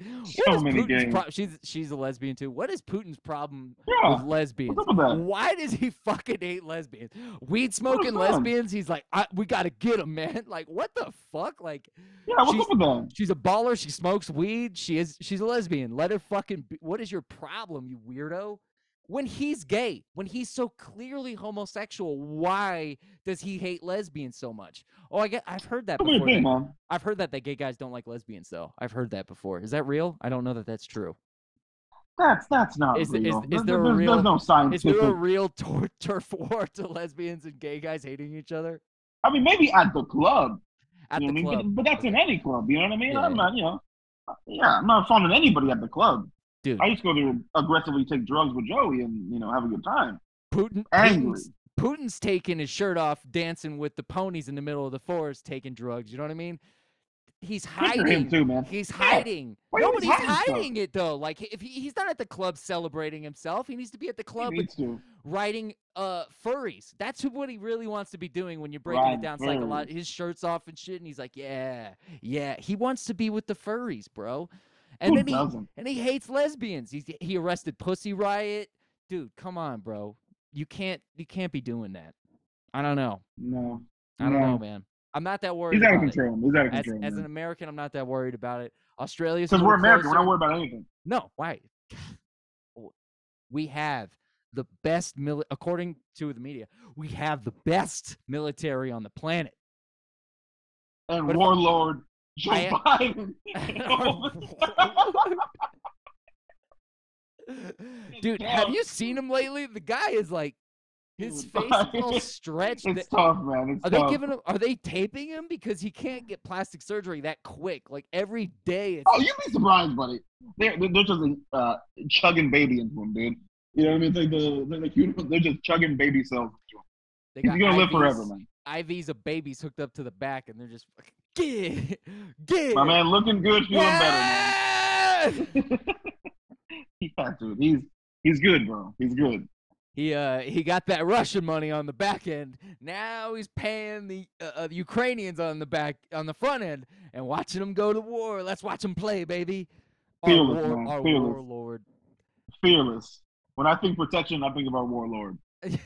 S2: What
S4: So many
S2: Putin's
S4: games.
S2: pro- she's she's a lesbian too. What is Putin's problem
S4: Yeah.
S2: with lesbians? Why does he fucking hate lesbians? Weed smoking lesbians. He's like, I, we gotta get him, man. Like, what the fuck? Like,
S4: Yeah, what's
S2: She's-
S4: up with that?
S2: she's a baller. She smokes weed. She is. She's a lesbian. Let her fucking. Be, what is your problem, you weirdo? When he's gay, when he's so clearly homosexual, why does he hate lesbians so much? Oh, I get. I've heard that
S4: What do you
S2: before.
S4: think,
S2: that- I've heard that the gay guys don't like lesbians, though. I've heard that before. Is that real? I don't know that that's true.
S4: That's that's not
S2: Is- is-
S4: real.
S2: is
S4: There-
S2: there a
S4: there's,
S2: real-
S4: there's no
S2: Is
S4: scientific.
S2: there a real tor- turf war to lesbians and gay guys hating each other
S4: I mean, maybe at the club.
S2: at the club?
S4: But, but that's in any club. You know what I mean?
S2: Yeah,
S4: I'm not, you know. Yeah, I'm not fond of anybody at the club.
S2: Dude,
S4: I used to go there aggressively take drugs with Joey and you know have a good time.
S2: Putin,
S4: angry.
S2: Putin's, Putin's taking his shirt off, dancing with the ponies in the middle of the forest, taking drugs. You know what I mean? He's
S4: Good for him
S2: hiding.
S4: too, man.
S2: He's hiding.
S4: Why
S2: no,
S4: he
S2: but he's
S4: hiding
S2: hiding it though. Like if he, he's not at the club celebrating himself, he needs to be at the club with
S4: needs to.
S2: writing uh furries. That's what he really wants to be doing when you're breaking it down. It's like a lot. His shirts off and shit, and he's like, yeah, yeah. He wants to be with the furries, bro. And
S4: Who
S2: then he
S4: doesn't?
S2: and he hates lesbians. He's he arrested Pussy Riot, dude. Come on, bro. You can't you can't be doing that. I don't know.
S4: No.
S2: I don't
S4: No.
S2: know, man. I'm not that worried
S4: He's out of
S2: about it.
S4: He's out of
S2: As,
S4: control.
S2: as an American, I'm not that worried about it. Australia's
S4: Because we're American. We're not worried about anything.
S2: No, why? We have the best mili- according to the media. We have the best military on the planet.
S4: And
S2: I-
S4: warlord Joe
S2: I
S4: Biden.
S2: Dude, have you seen him lately? The guy is like his
S4: Dude,
S2: face is all stretched.
S4: it's tough, man. It's
S2: Are they giving him? Are they taping him because he can't get plastic surgery that quick? Like every day, it's
S4: Oh, you'd be surprised, buddy. They're they're just uh, chugging baby into him, dude. You know what I mean? It's like the they're like you they're just chugging baby cells. into him.
S2: they
S4: He's
S2: got
S4: gonna live forever, man.
S2: IVs of babies hooked up to the back, and they're just fucking, get, get.
S4: My man, looking good, feeling better, man.
S2: Yeah!
S4: yeah, dude. He's he's good, bro. He's good.
S2: He uh he got that Russian money on the back end. Now he's paying the uh, uh, Ukrainians on the back on the front end and watching them go to war. Let's watch them play, baby. Our,
S4: Fearless,
S2: war,
S4: man,
S2: our
S4: fearless.
S2: warlord.
S4: Fearless. When I think protection, I think of our warlord.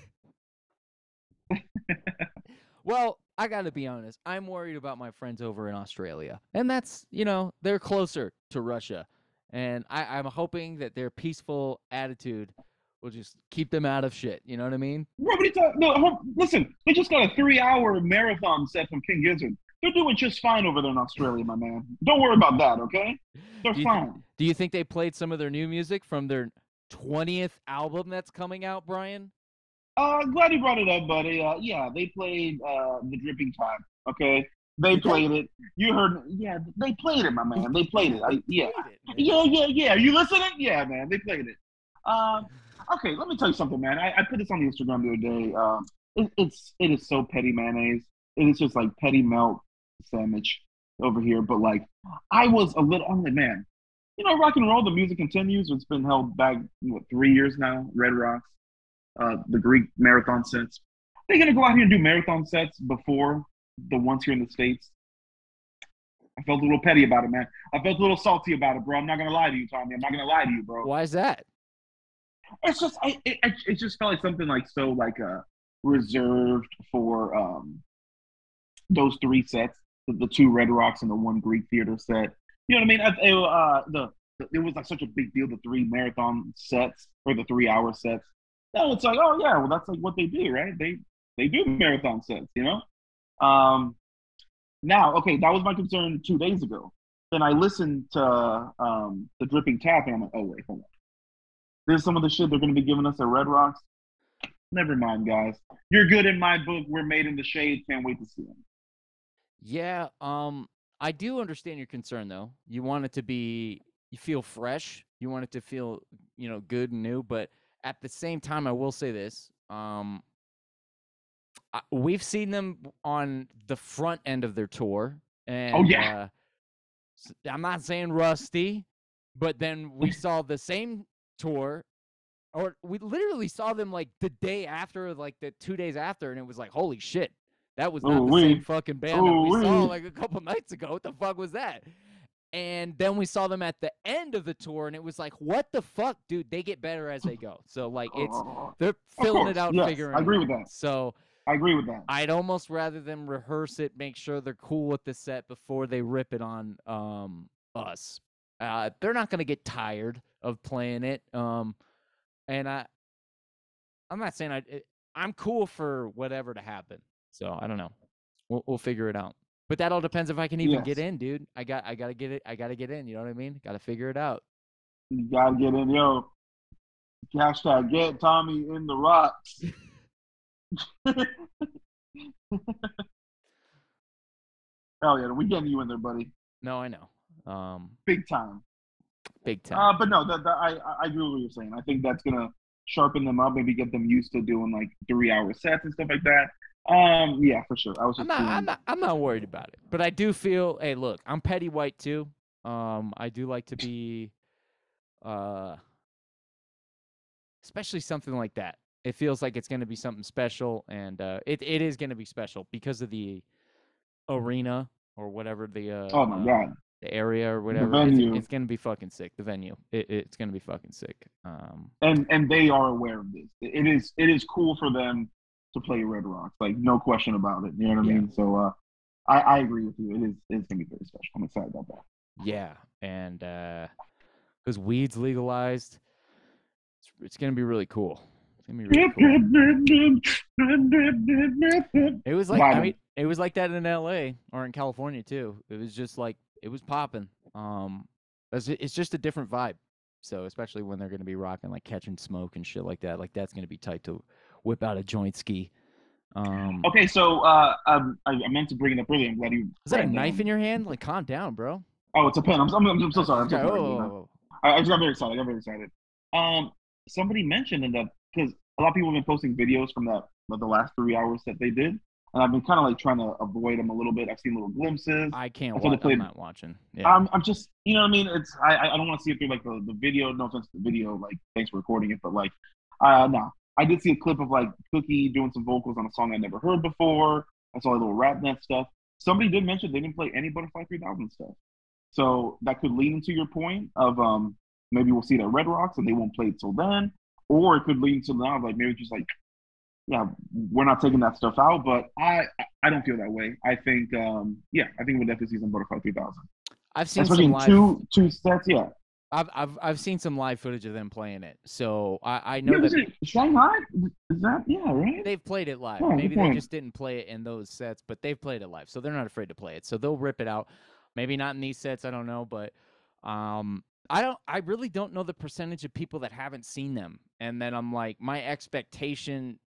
S2: Well, I got to be honest. I'm worried about my friends over in Australia. And that's, you know, they're closer to Russia. And I, I'm hoping that their peaceful attitude will just keep them out of shit. You know what I mean?
S4: Nobody talk. No, listen. They just got a three-hour marathon set from King Gizzard. They're doing just fine over there in Australia, my man. Don't worry about that, okay? They're
S2: Do
S4: fine.
S2: do you think they played some of their new music from their 20th album that's coming out, Brian?
S4: Uh, glad you brought it up, buddy. Uh, yeah, they played uh the Dripping Time. Okay, they played it. You heard? Yeah, they played it, my man. They played it. I, yeah,
S2: Hate it, man.
S4: yeah, yeah, yeah. You listening? Yeah, man. They played it. Um, okay, let me tell you something, man. I, I put this on the Instagram the other day. Um, it, it's it is so petty mayonnaise. It is just like petty melt sandwich over here. But like, I was a little. I'm like, man, you know, rock and roll. The music continues. It's been held back what three years now. Red Rocks, uh, the Greek marathon sets. They're gonna go out here and do marathon sets before the ones here in the states. I felt a little petty about it, man. I felt a little salty about it, bro. I'm not gonna lie to you, Tommy. I'm not gonna lie to you, bro.
S2: Why is that?
S4: It's just, I, it, it, just felt like something like so, like uh, reserved for um those three sets, the, the two Red Rocks and the one Greek theater set. You know what I mean? I, it, uh, the it was like such a big deal. The three marathon sets or the three hour sets. Now it's like, oh yeah, well that's like what they do, right? They they do marathon sets, you know. Um, now, okay, that was my concern two days ago. Then I listened to um, the Dripping Tap, and I'm like, oh wait, hold on. There's some of the shit they're going to be giving us at Red Rocks. Never mind, guys. You're good in my book. We're made in the shade. Can't wait to see them.
S2: Yeah, um, I do understand your concern though. You want it to be, you feel fresh. You want it to feel, you know, good and new. But at the same time, I will say this: um, I, we've seen them on the front end of their tour, and
S4: yeah.
S2: uh, I'm not saying rusty, but then we saw the same tour. Or we literally saw them like the day after, like the two days after, and it was like, holy shit, that was not the
S4: Ooh-wee.
S2: same fucking band that we saw like a couple nights ago. What the fuck was that? And then we saw them at the end of the tour, and it was like, what the fuck, dude? They get better as they go. So like, it's they're filling it out,
S4: yes,
S2: figuring.
S4: I agree
S2: it
S4: with
S2: out.
S4: that.
S2: So
S4: I agree with that.
S2: I'd almost rather them rehearse it, make sure they're cool with the set before they rip it on um us. Uh, they're not gonna get tired of playing it. Um, and I, I'm not saying I, it, I'm cool for whatever to happen. So I don't know. We'll we'll figure it out. But that all depends if I can even get in, dude. I got I gotta get it. I gotta get in. You know what I mean? Got to figure it out.
S4: You gotta get in, yo. Hashtag get Tommy in the rocks. Hell yeah, we getting you in there, buddy.
S2: No, I know. Um,
S4: Big time.
S2: big time.
S4: Uh, but no, that, that I I I agree with what you're saying. I think that's gonna sharpen them up, maybe get them used to doing like three hour sets and stuff like that. Um, yeah, for sure. I was
S2: I'm not, I'm not I'm not worried about it. But I do feel hey look, I'm petty white too. Um I do like to be uh especially something like that. It feels like it's gonna be something special and uh it, it is gonna be special because of the arena or whatever the uh
S4: Oh my
S2: uh,
S4: god.
S2: the area or whatever. It's,
S4: venue.
S2: it's gonna be fucking sick. The venue. It, it's gonna be fucking sick. Um
S4: and and they are aware of this. It is it is cool for them to play Red Rocks, like no question about it. You know what I
S2: Yeah.
S4: mean? So uh, I I agree with you. It is it's gonna be very special. I'm excited about that.
S2: Yeah, and uh because weed's legalized, it's, it's gonna be really cool. It's gonna be really cool. It was like I mean, it was like that in L.A. or in California too. It was just like it was popping. Um, it's, it's just a different vibe. So especially when they're gonna be rocking like catching smoke and shit like that, like that's gonna be tight to whip out a joint ski. Um,
S4: Okay, so uh, I, I meant to bring it up earlier. I'm glad you.
S2: is that a knife in your hand? Like, calm down, bro.
S4: Oh, it's a pen. I'm, I'm, I'm so sorry. I'm so sorry.
S2: whoa,
S4: I, I just got very excited. I got very excited. Um, somebody mentioned in that because a lot of people have been posting videos from that the last three hours that they did, and I've been kind of like trying to avoid them a little bit. I've seen little glimpses.
S2: I can't watch. I'm not watching. Yeah.
S4: I'm, I'm just, you know what I mean? It's, I, I I don't want to see it through like the, the video. No offense to the video. Like, thanks for recording it. But like, uh, no, I did see a clip of like Cookie doing some vocals on a song I'd never heard before. I saw a little rap net stuff. Somebody did mention they didn't play any Butterfly 3000 stuff. So that could lead into your point of um maybe we'll see it at Red Rocks and they won't play it till then, or it could lead into now like maybe just like yeah we're not taking that stuff out. But I I don't feel that way. I think um yeah I think we'll definitely see some Butterfly 3000,
S2: I've seen
S4: especially
S2: some live.
S4: two two sets. Yeah,
S2: I've I've I've seen some live footage of them playing it, so I I
S4: yeah
S2: know
S4: was
S2: that
S4: Shanghai? Is that yeah right?
S2: they've played it live.
S4: Yeah,
S2: Maybe they just didn't play it in those sets, but they've played it live, so they're not afraid to play it. So they'll rip it out. Maybe not in these sets, I don't know, but um, I don't. I really don't know the percentage of people that haven't seen them, and then I'm like, my expectation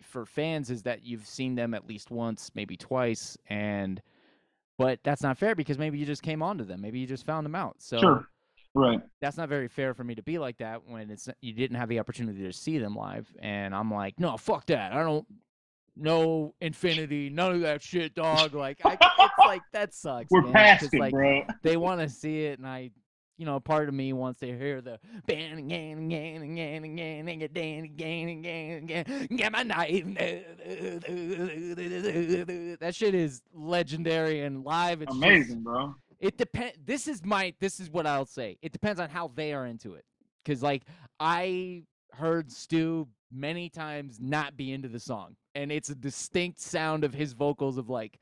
S2: for fans is that you've seen them at least once, maybe twice, and but that's not fair because maybe you just came onto them, maybe you just found them out. So
S4: Sure. Right.
S2: that's not very fair for me to be like that when it's you didn't have the opportunity to see them live and i'm like no fuck that i don't no infinity none of that shit dog like I, it's like that sucks
S4: We're
S2: man,
S4: past it,
S2: like
S4: bro.
S2: they want to see it and i you know part of me wants to hear the bang again again again again again again again again again get my knife that shit is legendary and live it's just-
S4: Amazing, bro.
S2: It depends this is my this is what i'll say it depends on how they are into it because like i heard stu many times not be into the song and it's a distinct sound of his vocals of like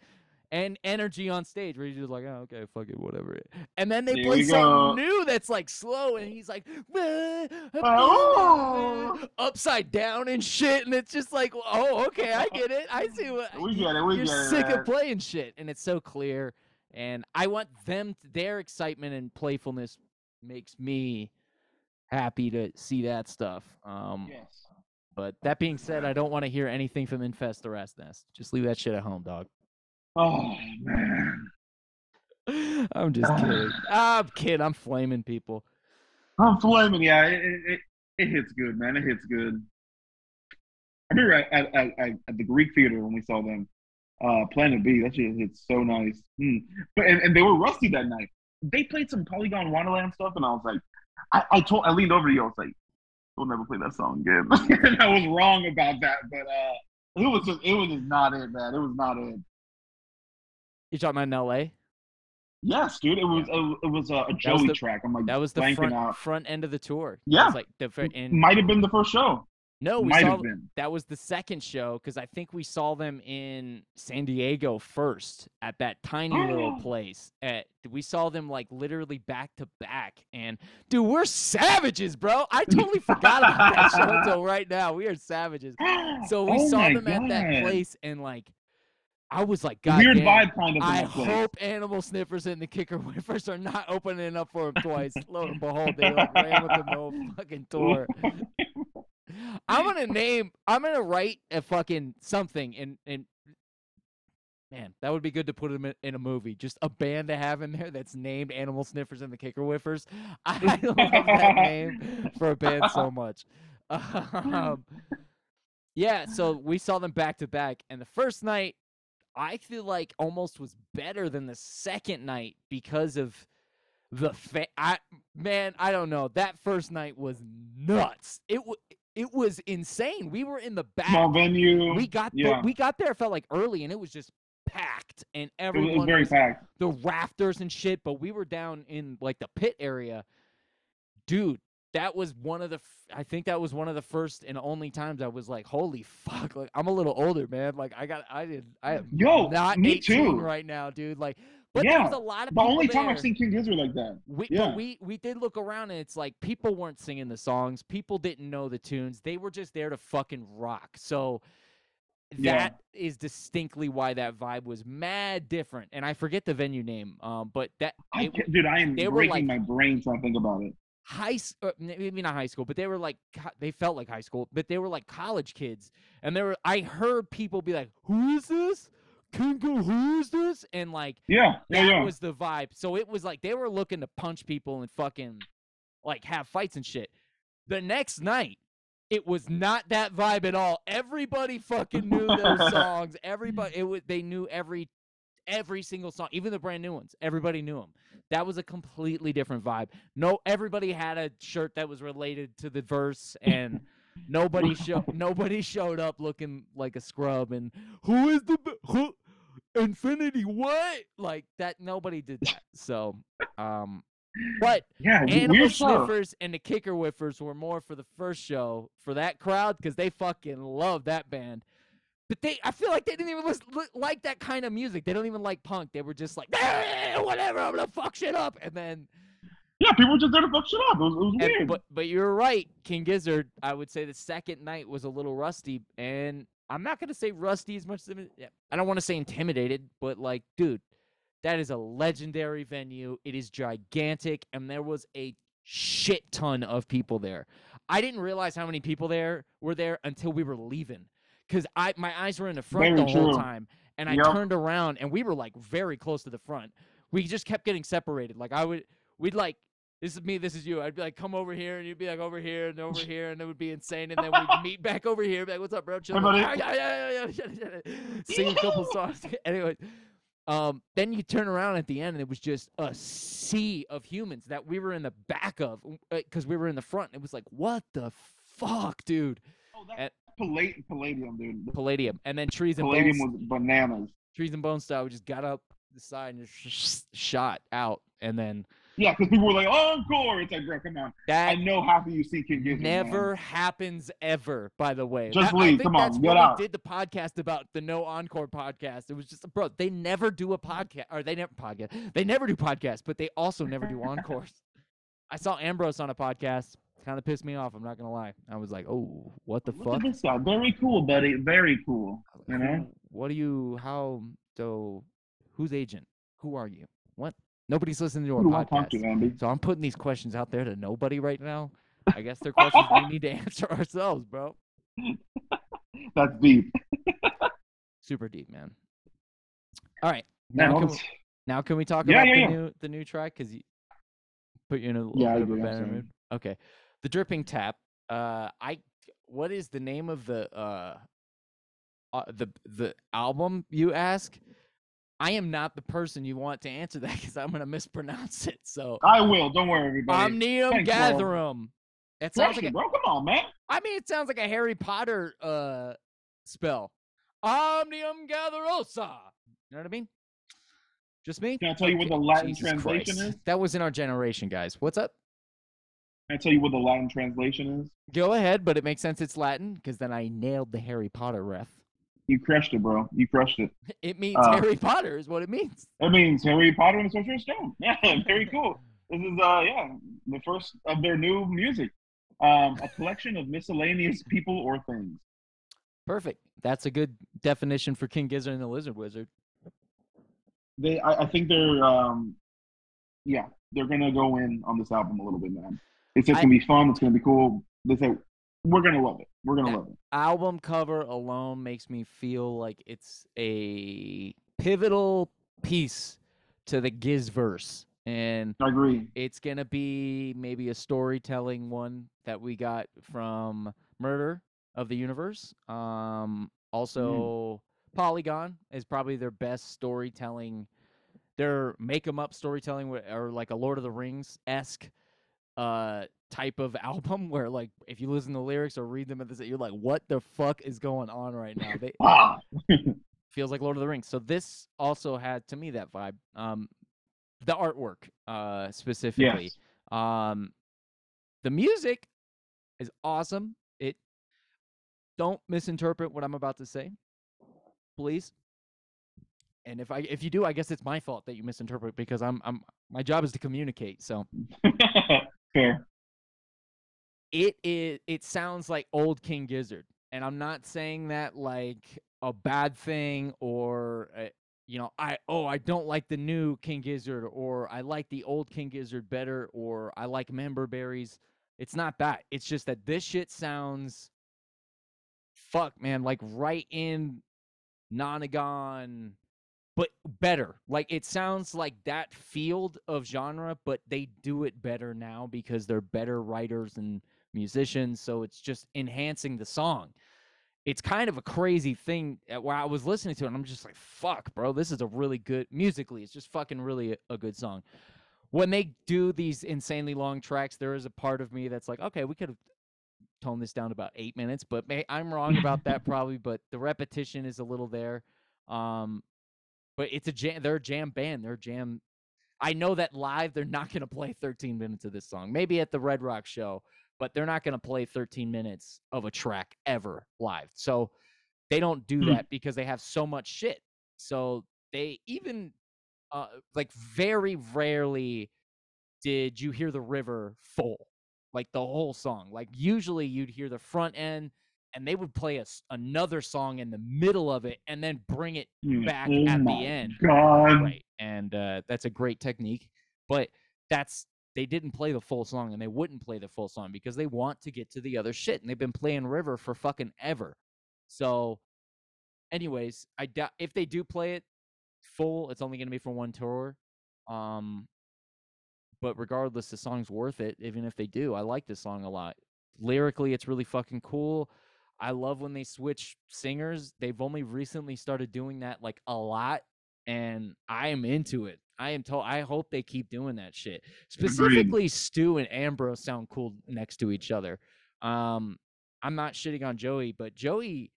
S2: and energy on stage where he's just like oh okay fuck it whatever and then they
S4: There
S2: play something
S4: go.
S2: new that's like slow and he's like
S4: oh, oh, oh.
S2: upside down and shit and it's just like oh okay i get it i see what
S4: We get it. We
S2: you're
S4: get
S2: sick
S4: man.
S2: of playing shit and it's so clear and i want them to, their excitement and playfulness makes me happy to see that stuff um
S4: Yes.
S2: but that being said i don't want to hear anything from infest the rats' nest just leave that shit at home dog
S4: Oh man.
S2: i'm just kidding i'm kidding i'm flaming people
S4: I'm flaming. Yeah, it, it, it, it hits good, man. It hits good. I remember at, at, at at the Greek Theater when we saw them, uh, Planet B. That shit hits so nice. Hmm. But and, and they were rusty that night. They played some Polygondwanaland stuff, and I was like, I, I told, I leaned over to you. I was like, we'll never play that song again. and I was wrong about that, but uh, it was just, it was just not it, man. It was not it.
S2: you talking about in la
S4: Yes, dude. It was it, it was a, a Joey
S2: the-
S4: track. I'm like
S2: that was the front
S4: out.
S2: front end of the tour It
S4: Yeah.
S2: was like the and
S4: Might have been the first show.
S2: No we
S4: Might
S2: saw that was the second show because I think we saw them in San Diego first at that tiny little oh. place. At we saw them like literally back to back, and dude, we're savages, bro. I totally forgot about that show until right now. We are savages. So we
S4: Oh
S2: saw them at that place, and like, I was like, God
S4: Weird
S2: damn,
S4: vibe kind of.
S2: I
S4: place.
S2: hope Animal Sniffers and the Kicker Whiffers are not opening up for him twice. Lo and behold, they like ran with him the whole fucking tour. I'm gonna name. I'm gonna write a fucking something and and man, that would be good to put him in, in a movie. Just a band to have in there that's named Animal Sniffers and the Kicker Whiffers. I love that name for a band so much. Um, yeah, so we saw them back to back, and the first night I feel like almost was better than the second night because of the fa- I man, I don't know. That first night was nuts. It was it was insane. We were in the back.
S4: Small venue.
S2: we got the-
S4: yeah.
S2: we got there. It felt like early, and it was just packed, and everyone
S4: it was very
S2: was-
S4: packed.
S2: the rafters and shit. But we were down in like the pit area, dude. That was one of the. I think that was one of the first and only times I was like, "Holy fuck!" Like I'm a little older, man. Like I got, I did, I am
S4: Yo,
S2: not
S4: me
S2: 18
S4: too.
S2: right now, dude. Like, but there was a lot of
S4: The
S2: people
S4: only time
S2: there.
S4: I've seen King Gizzard like that.
S2: We,
S4: Yeah.
S2: But we we did look around and it's like people weren't singing the songs. People didn't know the tunes. They were just there to fucking rock. So
S4: Yeah.
S2: that is distinctly why that vibe was mad different. And I forget the venue name. Um, but that
S4: I
S2: it,
S4: ca- dude, I am
S2: they were
S4: breaking
S2: like-
S4: my brain trying to think about it.
S2: high s- uh, maybe not high school, but they were like they felt like high school, but they were like college kids. And they were I heard people be like, "Who is this? Kingo, who is this?" And like
S4: Yeah, yeah,
S2: that
S4: yeah.
S2: was the vibe. So it was like they were looking to punch people and fucking like have fights and shit. The next night, it was not that vibe at all. Everybody fucking knew those songs. Everybody, it was they knew every every single song, even the brand new ones. Everybody knew them. That was a completely different vibe. No, everybody had a shirt that was related to the verse, and nobody showed nobody showed up looking like a scrub. And who is the who? Infinity what? Like that nobody did that. So um but
S4: yeah,
S2: Animal. Sniffers and the Kicker Whiffers were more for the first show for that crowd because they fucking love that band. But they, I feel like they didn't even listen, like that kind of music. They don't even like punk. They were just like, "Eh, whatever, I'm gonna fuck shit up. And then,
S4: Yeah, people were just there to fuck shit up. It was, it was
S2: and-
S4: weird.
S2: but but you're right, King Gizzard. I would say the second night was a little rusty, and I'm not gonna say rusty as much as I don't want to say intimidated, but like, dude, that is a legendary venue. It is gigantic, and there was a shit ton of people there. I didn't realize how many people there were there until we were leaving. because I my eyes were in the front
S4: Very
S2: the whole
S4: true.
S2: time, and I
S4: Yep.
S2: turned around and we were like very close to the front. We just kept getting separated. Like I would, we'd like. This is me. This is you. I'd be like, come over here, and you'd be like over here and over here, and it would be insane. And then we'd meet back over here. Be like, what's up, bro? Chill. Like, "Ah, yeah, yeah, yeah, yeah, yeah, yeah." Sing a couple songs. anyway, um, then you turn around at the end, and it was just a sea of humans that we were in the back of because we were in the front. It was like, what the fuck, dude?
S4: Oh,
S2: At-
S4: that's Palladium, Palladium, dude.
S2: Palladium, and then trees and
S4: Palladium
S2: bones.
S4: was bananas.
S2: trees and bone style. We just got up the side and just shot out, and then
S4: Yeah, because people were like, oh, "Encore!" It's like, bro, come on. I know half of you see King man.
S2: never happens ever. By the way,
S4: Just
S2: That-
S4: leave. Come on, get out.
S2: did the podcast about the No Encore podcast. It was just, bro, they never do a podcast, or they never podcast. They never do podcasts, but they also never do encores. I saw Ambrose on a podcast. Kind of pissed me off. I'm not gonna lie. I was like, oh, what the
S4: Look
S2: fuck?
S4: at this guy. Very cool, buddy. Very cool. You know?
S2: What do you? How? So, who's agent? Who are you? What? Nobody's listening to our
S4: Who do I talk
S2: podcast.
S4: to?
S2: So I'm putting these questions out there to nobody right now. I guess they're questions we need to answer ourselves, bro.
S4: That's deep.
S2: Super deep, man. All right,
S4: Man,
S2: Now can
S4: this-
S2: now can we talk
S4: Yeah,
S2: about
S4: yeah,
S2: the
S4: yeah.
S2: new the new track? Cause you put you in a little
S4: Yeah,
S2: bit of a better mood. Okay, the dripping tap. Uh, I what is the name of the uh, uh the the album? You ask. I am not the person you want to answer that because I'm gonna mispronounce it. So
S4: I will. Don't worry, everybody.
S2: Omnium. Gatherum. That sounds like a,
S4: bro. Come on, man.
S2: I mean, it sounds like a Harry Potter uh spell. Omnium Gatherosa. You know what I mean? Just me?
S4: Can I tell you what the Latin
S2: Jesus
S4: translation
S2: Christ.
S4: is?
S2: That was in our generation, guys. What's up?
S4: Can I tell you what the Latin translation is?
S2: Go ahead, but it makes sense it's Latin because then I nailed the Harry Potter ref.
S4: You crushed it, bro. You crushed it.
S2: It means
S4: Uh,
S2: Harry Potter is what it means.
S4: That means Harry Potter and the Sorcerer's Stone. Yeah, very cool. This is uh yeah, the first of their new music. Um, a collection of miscellaneous people or things.
S2: Perfect. That's a good definition for King Gizzard and the Lizard Wizard.
S4: They I, I think they're um yeah, they're gonna go in on this album a little bit, man. It's just
S2: I-
S4: gonna be fun, it's gonna be cool. They say we're gonna love it. We're gonna love it.
S2: album cover alone makes me feel like it's a pivotal piece to the Gizverse. And
S4: I agree.
S2: it's gonna be maybe a storytelling one that we got from Murder of the Universe. Um, also, Polygon is probably their best storytelling. Their make 'em up storytelling, or like a Lord of the Rings esque uh type of album, where like if you listen to the lyrics or read them at this, you're like, what the fuck is going on right now? They feels like Lord of the Rings. So this also had to me that vibe. Um, the artwork, uh, specifically.
S4: yes.
S2: Um, the music is awesome. It don't misinterpret what I'm about to say, please. And if I if you do, I guess it's my fault that you misinterpret because I'm I'm my job is to communicate. So
S4: Fair.
S2: it is it sounds like old King Gizzard, and I'm not saying that like a bad thing or uh, you know I oh I don't like the new King Gizzard or I like the old King Gizzard better or I like member berries. It's not that. It's just that this shit sounds fuck man like right in Nonagon but better. Like it sounds like that field of genre, but they do it better now because they're better writers and musicians. So it's just enhancing the song. It's kind of a crazy thing uh, where I was listening to it and I'm just like, fuck, bro, this is a really good musically. It's just fucking really a, a good song. When they do these insanely long tracks, there is a part of me that's like, okay, we could have toned this down to about eight minutes, but may, I'm wrong about that probably. But the repetition is a little there. Um, but it's a jam. They're a jam band. They're jam. I know that live they're not going to play 13 minutes of this song. Maybe at the Red Rock show, but they're not going to play 13 minutes of a track ever live. So they don't do
S4: Hmm.
S2: that because they have so much shit. So they even uh, like very rarely did you hear the river full, like the whole song. Like usually you'd hear the front end and they would play us another song in the middle of it and then bring it back
S4: Oh
S2: at the end.
S4: God.
S2: right and uh, that's a great technique but that's they didn't play the full song and they wouldn't play the full song because they want to get to the other shit and they've been playing river for fucking ever So, anyways, I doubt if they do play it full, it's only going to be for one tour. Um, but regardless, the song's worth it. Even if they do, I like this song a lot. Lyrically, it's really fucking cool. I love when they switch singers. They've only recently started doing that like a lot, and I am into it. I am told. I hope they keep doing that shit. Specifically, Stu and Ambrose sound cool next to each other. Um, I'm not shitting on Joey, but Joey,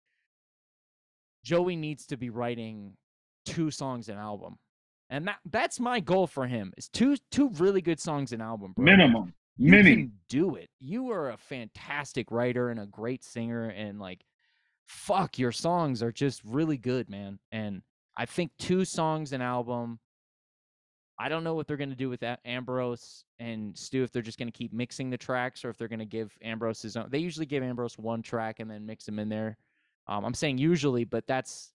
S2: Joey needs to be writing two songs an album, and that that's my goal for him. Is two two really good songs an album, bro.
S4: Minimum.
S2: You can do it. You are a fantastic writer and a great singer, and like, fuck, your songs are just really good, man. And I think two songs an album. I don't know what they're going to do with that Ambrose and Stu if they're just going to keep mixing the tracks or if they're going to give Ambrose his own. They usually give Ambrose one track and then mix them in there. Um, I'm saying usually, but that's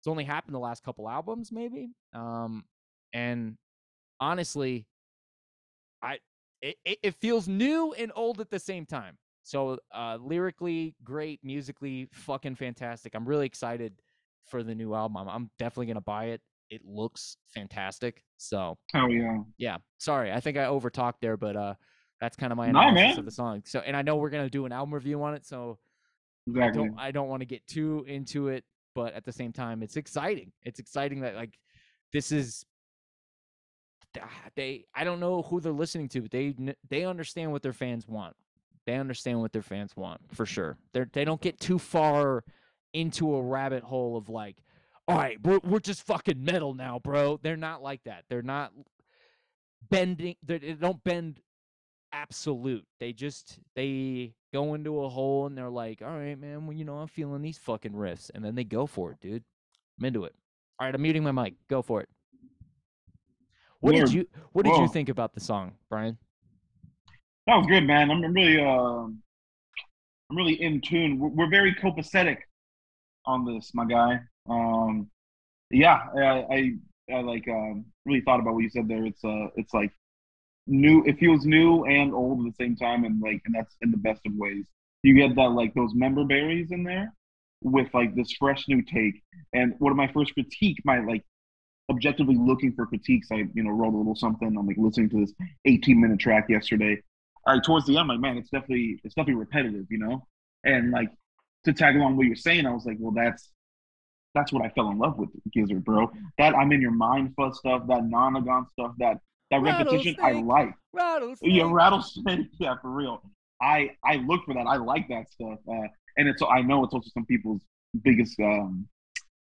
S2: it's only happened the last couple albums, maybe. Um, and honestly, I it, it, it feels new and old at the same time. So uh, lyrically great, musically fucking fantastic. I'm really excited for the new album. I'm, I'm definitely gonna buy it. It looks fantastic. So
S4: Hell yeah.
S2: yeah, sorry, I think I overtalked there, but uh, that's kind of my analysis
S4: man.
S2: of the song. So, and I know we're gonna do an album review on it, so I
S4: Exactly.
S2: don't I don't want to get too into it, but at the same time, it's exciting. It's exciting that like this is Ah, they I don't know who they're listening to, but they they understand what their fans want. They understand what their fans want for sure. They they don't get too far into a rabbit hole of like, all right, we're we're just fucking metal now, bro. They're not like that. They're not bending. They they don't bend absolute. They just they go into a hole and they're like, all right, man. Well, you know, I'm feeling these fucking riffs, and then they go for it, dude. I'm into it. All right, I'm muting my mic. Go for it. What
S4: Word.
S2: did you What did you think about the song, Brian?
S4: That was good, man. I'm I'm really, uh, I'm really in tune. We're, we're very copacetic on this, my guy. Um, yeah, I, I, I like um, really thought about what you said there. It's uh, it's like new. It feels new and old at the same time, and like, and that's in the best of ways. You get that like those member berries in there with like this fresh new take. And one of my first critique, my like objectively looking for critiques, I you know wrote a little something. I'm like listening to this 18 minute track yesterday. All right, towards the end, I'm like, man, it's definitely it's definitely repetitive, you know. And like to tag along what you're saying, I was like, well, that's that's what I fell in love with Gizzard, bro. That I'm in your mind fuzz stuff, that nonagon stuff, that that repetition, I like.
S2: Rattlesnake.
S4: Yeah, rattlesnake. Yeah, for real. I I look for that. I like that stuff. Uh, and it's I know it's also some people's biggest um,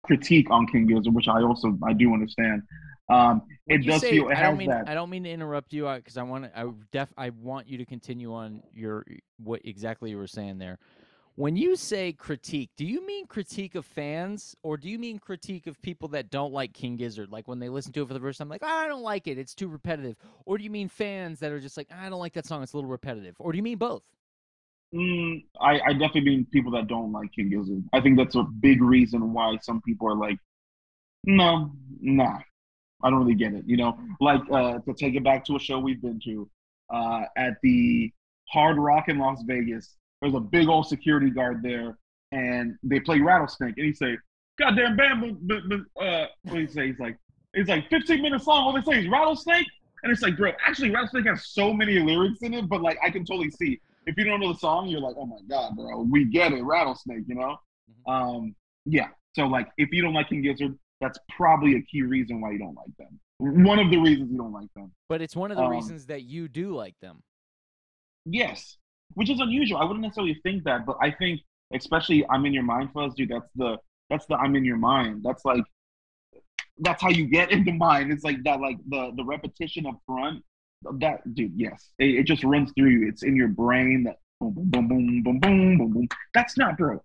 S4: critique on King Gizzard, which I also I do understand. Um, it does
S2: say-
S4: feel it
S2: I don't mean
S4: that.
S2: I don't mean to interrupt you because I want to. I def I want you to continue on your what exactly you were saying there. When you say critique, do you mean critique of fans or do you mean critique of people that don't like King Gizzard? Like when they listen to it for the first time, like "Ah, I don't like it, it's too repetitive. Or do you mean fans that are just like I don't like that song, it's a little repetitive? Or do you mean both?
S4: Mm, I, I definitely mean people that don't like King Gizzard. I think that's a big reason why some people are like, no, nah, I don't really get it. You know, like uh, to take it back to a show we've been to uh, at the Hard Rock in Las Vegas. There's a big old security guard there, and they play Rattlesnake, and he say, "Goddamn bam!" But, but, uh, what do he say? He's like, it's like 15 minutes long. All they say is Rattlesnake, and it's like, bro, actually, Rattlesnake has so many lyrics in it, but like I can totally see if you don't know the song, you're like, oh my god, bro, we get it, Rattlesnake, you know?
S2: Mhm.
S4: Um, yeah. So like, if you don't like King Gizzard, that's probably a key reason why you don't like them. One of the reasons you don't like them.
S2: But it's one of the
S4: Um,
S2: reasons that you do like them.
S4: Yes, which is unusual. I wouldn't necessarily think that, but I think, especially I'm in your mind fuzz, dude. That's the that's the I'm in your mind. That's like that's how you get into mind. It's like that, like the the repetition up front. That dude, yes, it, it just runs through you. It's in your brain. That boom, boom, boom, boom, boom, boom, boom, boom. That's not, bro.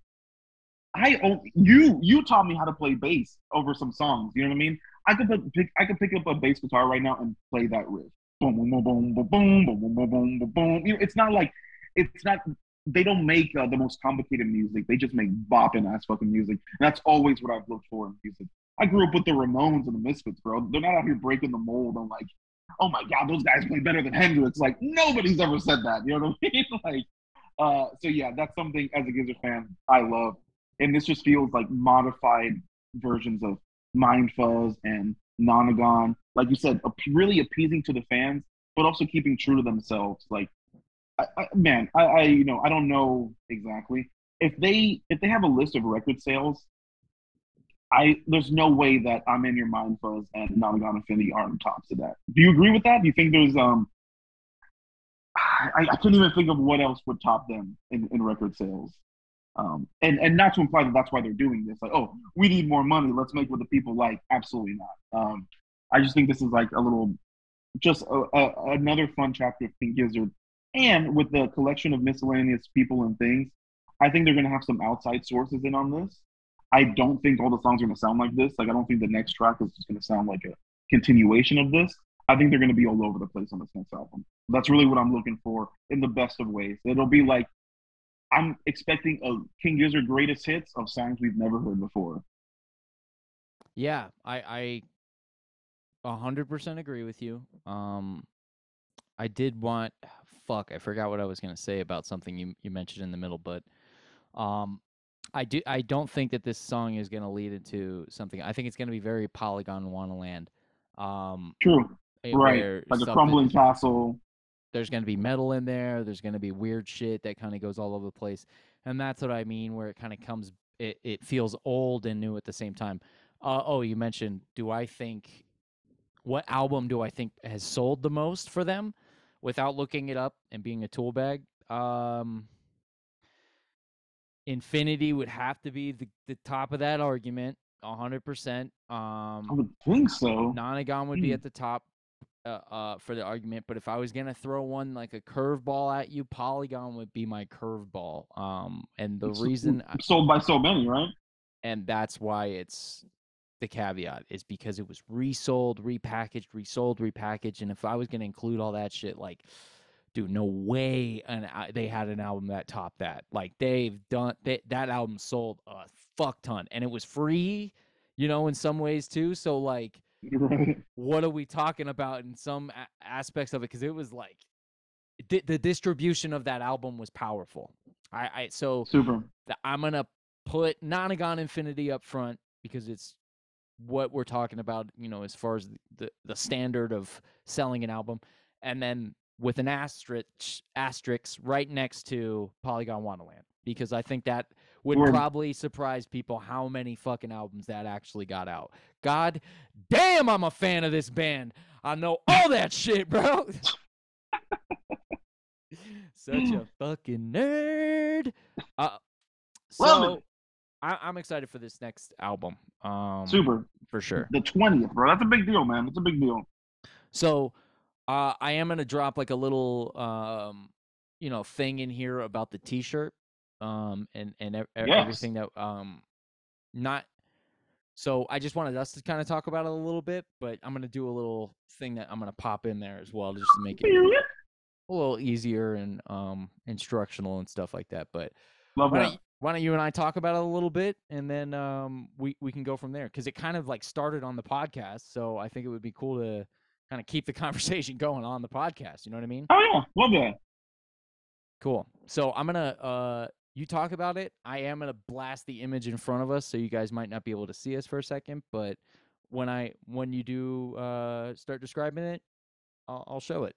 S4: I own you. You taught me how to play bass over some songs. You know what I mean? I could pick. I could pick up a bass guitar right now and play that riff. Boom, boom, boom, boom, boom, boom, boom, boom, boom, boom, boom, boom. You know, it's not like it's not. They don't make uh, the most complicated music. They just make bopping ass fucking music. And that's always what I've looked for in music. I grew up with the Ramones and the Misfits, bro. They're not out here breaking the mold on like, oh my god, those guys play better than Hendrix. Like nobody's ever said that. You know what I mean? like, uh, so yeah, that's something as a Gizzard fan I love. and this just feels like modified versions of Mind Fuzz and Nonagon. Like you said, really appeasing to the fans, but also keeping true to themselves. Like, I, I, man, I, I you know I don't know exactly if they if they have a list of record sales. I there's no way that I'm in your Mind Fuzz and Nonagon Infinity aren't tops of that. Do you agree with that? Do you think there's um I, I can't even think of what else would top them in, in record sales. Um, and and not to imply that that's why they're doing this. Like, oh, we need more money. Let's make what the people like. Absolutely not. Um, I just think this is like a little, just a, a, another fun chapter of King Gizzard. And with the collection of miscellaneous people and things, I think they're going to have some outside sources in on this. I don't think all the songs are going to sound like this. Like, I don't think the next track is just going to sound like a continuation of this. I think they're going to be all over the place on this next album. That's really what I'm looking for in the best of ways. It'll be like I'm expecting a King Gizzard greatest hits of songs we've never heard before.
S2: Yeah, I I a hundred percent agree with you. Um, I did want fuck, I forgot what I was gonna say about something you you mentioned in the middle, but um, I do I don't think that this song is gonna lead into something. I think it's gonna be very Polygondwanaland. Um,
S4: True,
S2: eh,
S4: right? Like a crumbling castle.
S2: there's going to be metal in there there's going to be weird shit that kind of goes all over the place and that's what i mean where it kind of comes it, it feels old and new at the same time uh, oh you mentioned do i think what album do i think has sold the most for them without looking it up and being a tool bag um infinity would have to be the, the top of that argument 100%
S4: I
S2: um
S4: would think so.
S2: Nonagon would be
S4: Hmm.
S2: at the top uh, uh, for the argument, but if I was gonna throw one like a curveball at you, Polygon would be my curveball. Um, and the
S4: It's
S2: reason, I-
S4: sold by so many, right?
S2: and that's why it's the caveat is because it was resold, repackaged, resold, repackaged, and if I was gonna include all that shit, like, dude, no way, and they had an album that topped that. Like they've done they, that album sold a fuck ton, and it was free, you know, in some ways too. So like
S4: Right.
S2: what are we talking about in some a- aspects of it because it was like di- the distribution of that album was powerful i i so
S4: Super.
S2: i'm gonna put nonagon infinity up front because it's what we're talking about you know as far as the the standard of selling an album and then with an asterisk asterisk right next to polygondwanaland because i think that would probably surprise people how many fucking albums that actually got out god damn i'm a fan of this band i know all that shit bro such a fucking nerd uh so. I, i'm excited for this next album um
S4: Super.
S2: for sure
S4: The twentieth, bro. That's a big deal, man. That's a big deal.
S2: So uh, I am gonna drop like a little um, you know thing in here about the T-shirt um, and and ev-
S4: Yes.
S2: everything that um, not. So I just wanted us to kind of talk about it a little bit, but I'm gonna do a little thing that I'm gonna pop in there as well, just to make it a little easier and um, instructional and stuff like that. But
S4: Love
S2: why
S4: that.
S2: don't, you, why don't you and I talk about it a little bit, and then um, we we can go from there because it kind of like started on the podcast, so I think it would be cool to kind of keep the conversation going on the podcast. You know what I mean?
S4: Oh yeah, love that.
S2: Cool. So I'm gonna uh, you talk about it. I am gonna blast the image in front of us, so you guys might not be able to see us for a second, but when I when you do uh, start describing it, I'll, I'll show it.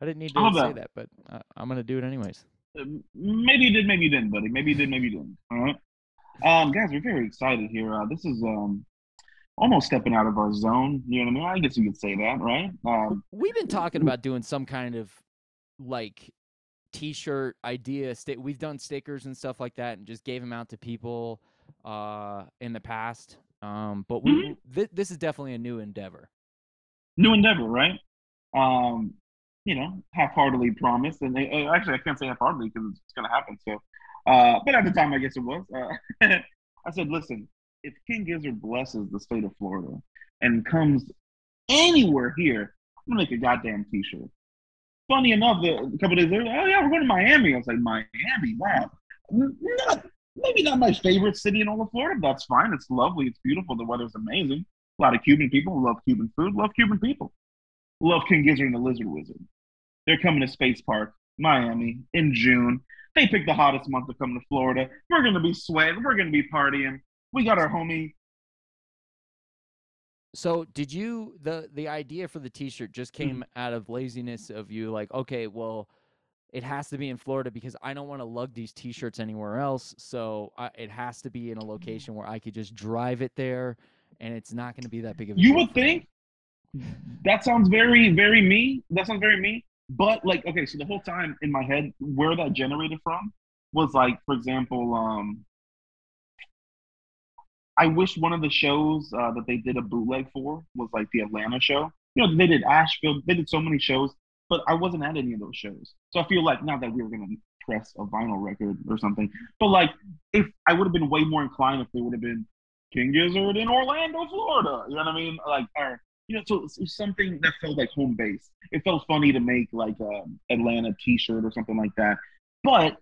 S2: I didn't need to say
S4: that.
S2: but uh, I'm gonna do it anyways.
S4: Uh, Maybe you did, maybe you didn't, buddy. Maybe you did, maybe you didn't. All right. Um, guys, we're very excited here. Uh, this is um almost stepping out of our zone. You know what I mean? I guess you could say that, right? Um,
S2: We've been talking about doing some kind of like t-shirt idea. We've done stickers and stuff like that, and just gave them out to people uh, in the past. Um, but we thi- this is definitely a new endeavor.
S4: new endeavor, right? Um, you know, half-heartedly promised, and they, uh, actually, I can't say half-heartedly because it's going to happen. So, uh, but at the time, I guess it was. Uh, I said, listen, if King Gizzard blesses the state of Florida and comes anywhere here, I'm gonna make a goddamn T-shirt. Funny enough, a couple days later, oh yeah, we're going to Miami. I was like, Miami, wow. Not, maybe not my favorite city in all of Florida. That's fine. It's lovely. It's beautiful. The weather's amazing. A lot of Cuban people love Cuban food. Love Cuban people. Love King Gizzard and the Lizard Wizard. They're coming to Space Park, Miami, in June. They picked the hottest month to come to Florida. We're gonna be sweating. We're gonna be partying. We got our homie.
S2: So did you the the idea for the T-shirt just
S4: Mm-hmm.
S2: came out of laziness of you like okay well it has to be in Florida because I don't want to lug these T-shirts anywhere else so I, it has to be in a
S4: Mm-hmm.
S2: location where I could just drive it there and it's not going to be that big of a
S4: You would
S2: me.
S4: think that sounds very, very me. That sounds very me. But like, okay, so the whole time in my head, where that generated from was like, for example, um, I wish one of the shows uh, that they did a bootleg for was like the Atlanta show. You know, they did Asheville, they did so many shows, but I wasn't at any of those shows. So I feel like not that we were gonna press a vinyl record or something, but like if I would have been way more inclined if they would have been King Gizzard in Orlando, Florida. You know what I mean? Like, or you know, so something that felt like home base. It felt funny to make like a Atlanta T-shirt or something like that, but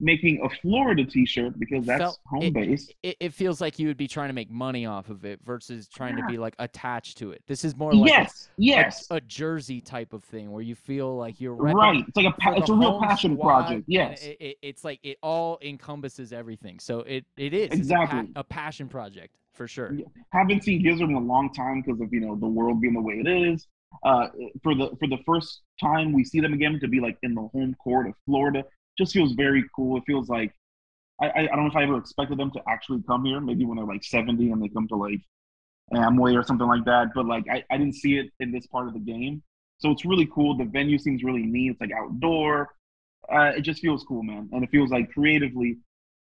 S4: making a Florida T-shirt because that's
S2: Felt-
S4: home
S2: it-
S4: base.
S2: it, it feels like you would be trying to make money off of it versus trying to be like attached to it. This is more like
S4: Yes,
S2: a,
S4: yes,
S2: a jersey type of thing where you feel like you're
S4: right. It's like a pa- it's a real passion project. Yes,
S2: it, it, it's like it all encompasses everything. So it it is It's a pa-
S4: Exactly.
S2: a, passion project for sure.
S4: Yeah. haven't seen Gizzard in a long time because of you know the world being the way it is. Uh, for the for the first time we see them again to be like in the home court of Florida just feels very cool. It feels like I, I, I don't know if I ever expected them to actually come here. Maybe when they're like 70 and they come to like Amway or something like that. But like I, I didn't see it in this part of the game. So it's really cool. The venue seems really neat. It's like outdoor. Uh, it just feels cool, man. And it feels like creatively,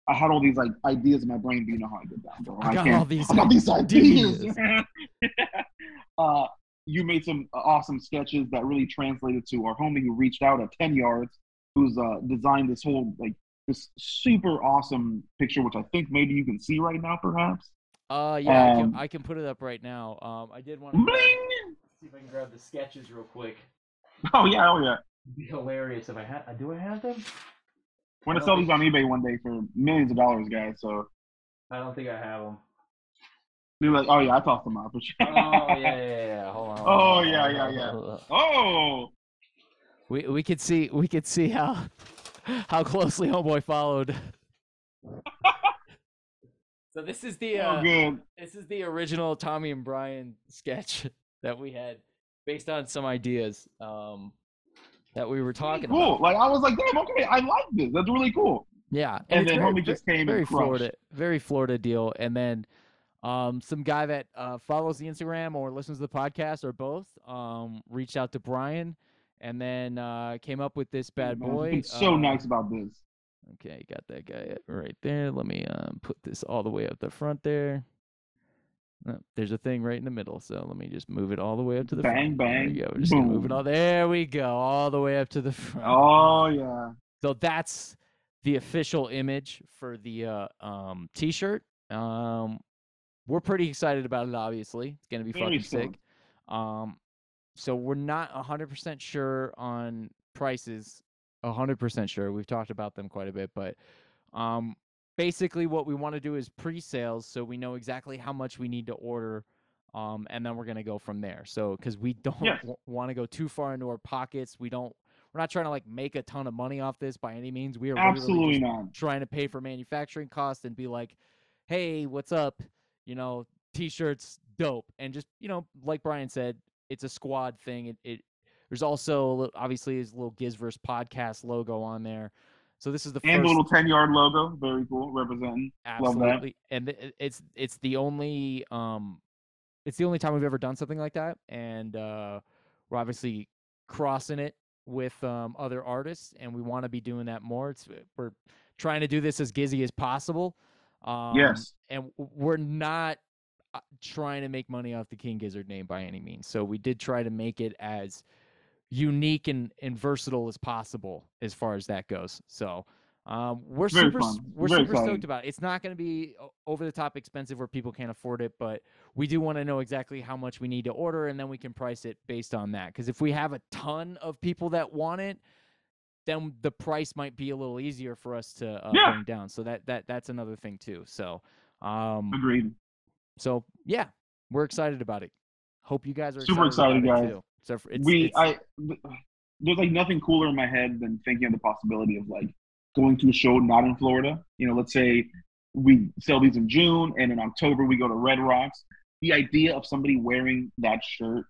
S4: I had all these like ideas in my brain, but you know how I get down, bro.
S2: I got all these
S4: I got these ideas.
S2: ideas.
S4: uh, you made some awesome sketches that really translated to our homie who reached out at 10 yards, who's uh, designed this whole like this super awesome picture, which I think maybe you can see right now, perhaps.
S2: Uh yeah, I,
S4: Um,
S2: can, I can put it up right now. Um, I did want to
S4: Bling!
S2: see if I can grab the sketches real quick.
S4: Oh yeah, oh yeah.
S2: It'd be hilarious if I had. Do I have them?
S4: We're gonna sell these on eBay one day for millions of dollars, guys. So
S2: I don't think I have them.
S4: be like, oh yeah, I tossed them out for sure.
S2: Oh yeah, yeah, yeah, yeah. Hold on. hold
S4: Oh, yeah, yeah, yeah. oh,
S2: We we could see we could see how how closely Homeboy followed. so this is the uh,
S4: oh
S2: this is the original Tommy and Brian sketch that we had based on some ideas um that we were talking
S4: cool.
S2: about.
S4: Like I was like, damn, okay, I like this. That's really cool.
S2: Yeah,
S4: And,
S2: it's
S4: then
S2: very-
S4: homie just came
S2: very
S4: and crushed.
S2: Florida, very Florida deal. And then um, some guy that uh, follows the Instagram or listens to the podcast or both um, reached out to Brian and then uh, came up with this bad boy.
S4: So
S2: uh,
S4: nice about this.
S2: Okay, got that guy right there. Let me um, put this all the way up the front there. Uh, there's a thing right in the middle, so let me just move it all the way up to the
S4: Bang,
S2: front.
S4: Bang,
S2: go. We're just gonna move it all. There we go, all the way up to the front.
S4: Oh yeah.
S2: So that's the official image for the uh, um, t-shirt. Um, we're pretty excited about it. Obviously, it's gonna be
S4: Very
S2: fucking sick. Um, so we're not hundred percent sure on prices. hundred percent sure. We've talked about them quite a bit, but um, basically what we want to do is pre-sales, so we know exactly how much we need to order. Um, and then we're gonna go from there. So, because we don't
S4: Yes.
S2: want to go too far into our pockets, we don't. We're not trying to like make a ton of money off this by any means. We are
S4: Absolutely not.
S2: trying to pay for manufacturing costs and be like, hey, what's up? You know, t-shirts, dope. And just, you know, like Brian said, it's a squad thing. It, it there's also obviously his little Gizverse podcast logo on there. So this is the
S4: And the little ten yard logo, very cool, representing. Love that.
S2: absolutely and it's it's the only um it's the only time we've ever done something like that and uh we're obviously crossing it with um other artists and we want to be doing that more it's we're trying to do this as gizzy as possible um
S4: Yes.
S2: and we're not uh, trying to make money off the king gizzard name by any means so we did try to make it as unique and, and versatile as possible as far as that goes so um, we're
S4: Very
S2: super
S4: fun.
S2: we're
S4: Very
S2: super
S4: exciting.
S2: stoked about it. It's not going to be over the top expensive where people can't afford it, but we do want to know exactly how much we need to order, and then we can price it based on that. Because if we have a ton of people that want it, then the price might be a little easier for us to uh,
S4: Yeah.
S2: bring down. So that that that's another thing too. So, um,
S4: Agreed.
S2: So yeah, we're excited about it. Hope you guys are
S4: Super
S2: excited,
S4: excited,
S2: about
S4: guys.
S2: It too. So it's,
S4: we
S2: it's-
S4: I there's like nothing cooler in my head than thinking of the possibility of like going to a show not in Florida. You know, let's say we sell these in June and in October we go to Red Rocks. The idea of somebody wearing that shirt,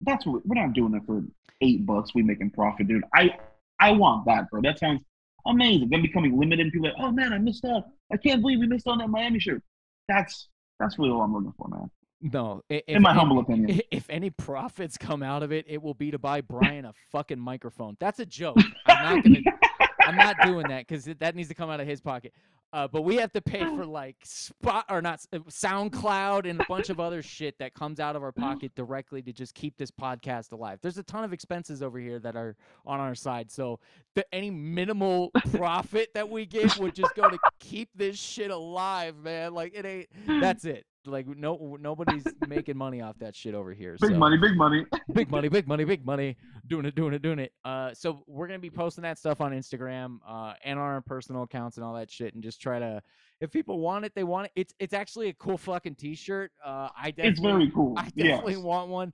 S4: that's what we're not doing it for eight bucks. We making profit, dude. I I want that, bro. That sounds amazing. Then becoming limited, and people like, oh man, I missed out. I can't believe we missed on that Miami shirt. That's that's really all I'm looking for, man.
S2: No, if,
S4: In my
S2: if-
S4: humble opinion.
S2: If any profits come out of it, it will be to buy Brian a fucking microphone. That's a joke. I'm not gonna. I'm not doing that because that needs to come out of his pocket. Uh, but we have to pay for like spot or not uh, SoundCloud and a bunch of other shit that comes out of our pocket directly to just keep this podcast alive. There's a ton of expenses over here that are on our side. So the, any minimal profit that we get would just go to keep this shit alive, man. Like it ain't. That's it. Like no nobody's making money off that shit over here.
S4: Big
S2: so
S4: money, big money.
S2: big money, big money, big money. Doing it, doing it, doing it. Uh, so we're gonna be posting that stuff on Instagram, uh, and on our personal accounts and all that shit, and just try to. If people want it, they want it. It's it's actually a cool fucking t-shirt. Uh, I definitely,
S4: It's very cool.
S2: I
S4: Yes.
S2: definitely want one.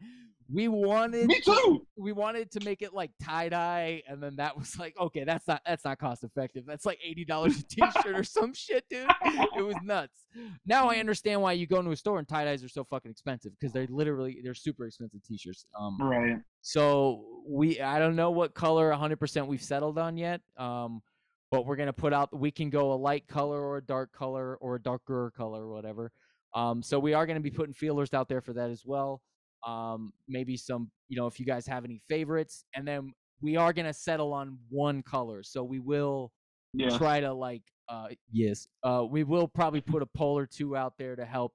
S2: We wanted
S4: Me too.
S2: we wanted to make it like tie dye, and then that was like, okay, that's not that's not cost effective. That's like eighty dollars a t-shirt or some shit, dude. It was nuts. Now I understand why you go into a store and tie dyes are so fucking expensive because they're literally they're super expensive t-shirts. Um,
S4: Right.
S2: so we I don't know what color 100% we've settled on yet. Um, but we're gonna put out we can go a light color or a dark color or a darker color or whatever. Um, so we are gonna be putting feelers out there for that as well. Um, maybe some you know if you guys have any favorites, and then we are gonna settle on one color. So we will
S4: Yeah.
S2: try to like uh yes uh we will probably put a poll or two out there to help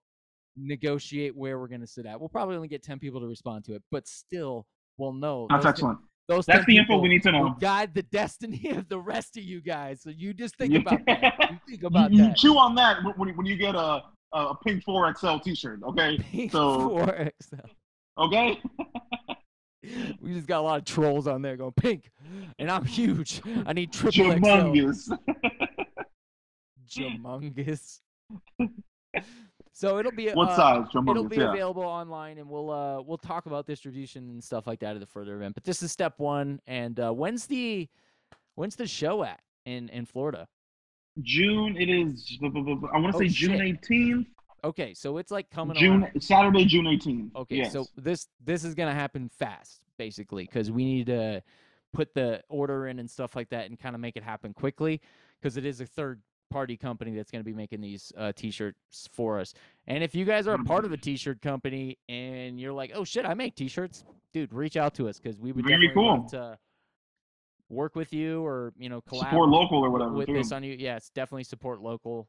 S2: negotiate where we're gonna sit at we'll probably only get 10 people to respond to it but still we'll know
S4: That's excellent.
S2: those
S4: That's the info we need to know.
S2: guide the destiny of the rest of you guys so you just think about that you think
S4: You,
S2: about
S4: you
S2: that
S4: chew on that when- when, when you get a a pink 4XL t-shirt, okay?
S2: Pink
S4: so-
S2: 4XL.
S4: Okay?
S2: we just got a lot of trolls on there going pink and i'm huge i need triple XL.
S4: Humongous.
S2: Jumungus. so it'll be
S4: What
S2: uh,
S4: size?
S2: it'll be
S4: yeah.
S2: available online and we'll uh we'll talk about distribution and stuff like that at the further event but this is step one and uh when's the when's the show at in in florida
S4: June, it is, I want to
S2: Oh,
S4: say June
S2: shit.
S4: 18th.
S2: Okay so it's like coming
S4: June,
S2: around.
S4: Saturday, June 18th.
S2: okay
S4: yes.
S2: so this this is gonna happen fast basically because we need to put the order in and stuff like that and kind of make it happen quickly because it is a third party company that's going to be making these uh, t-shirts for us and if you guys are a part of a t-shirt company and you're like oh shit i make t-shirts dude reach out to us because we would
S4: Very
S2: definitely
S4: cool.
S2: to work with you or you know collab
S4: Support local or whatever,
S2: with
S4: too.
S2: this on you yes definitely support local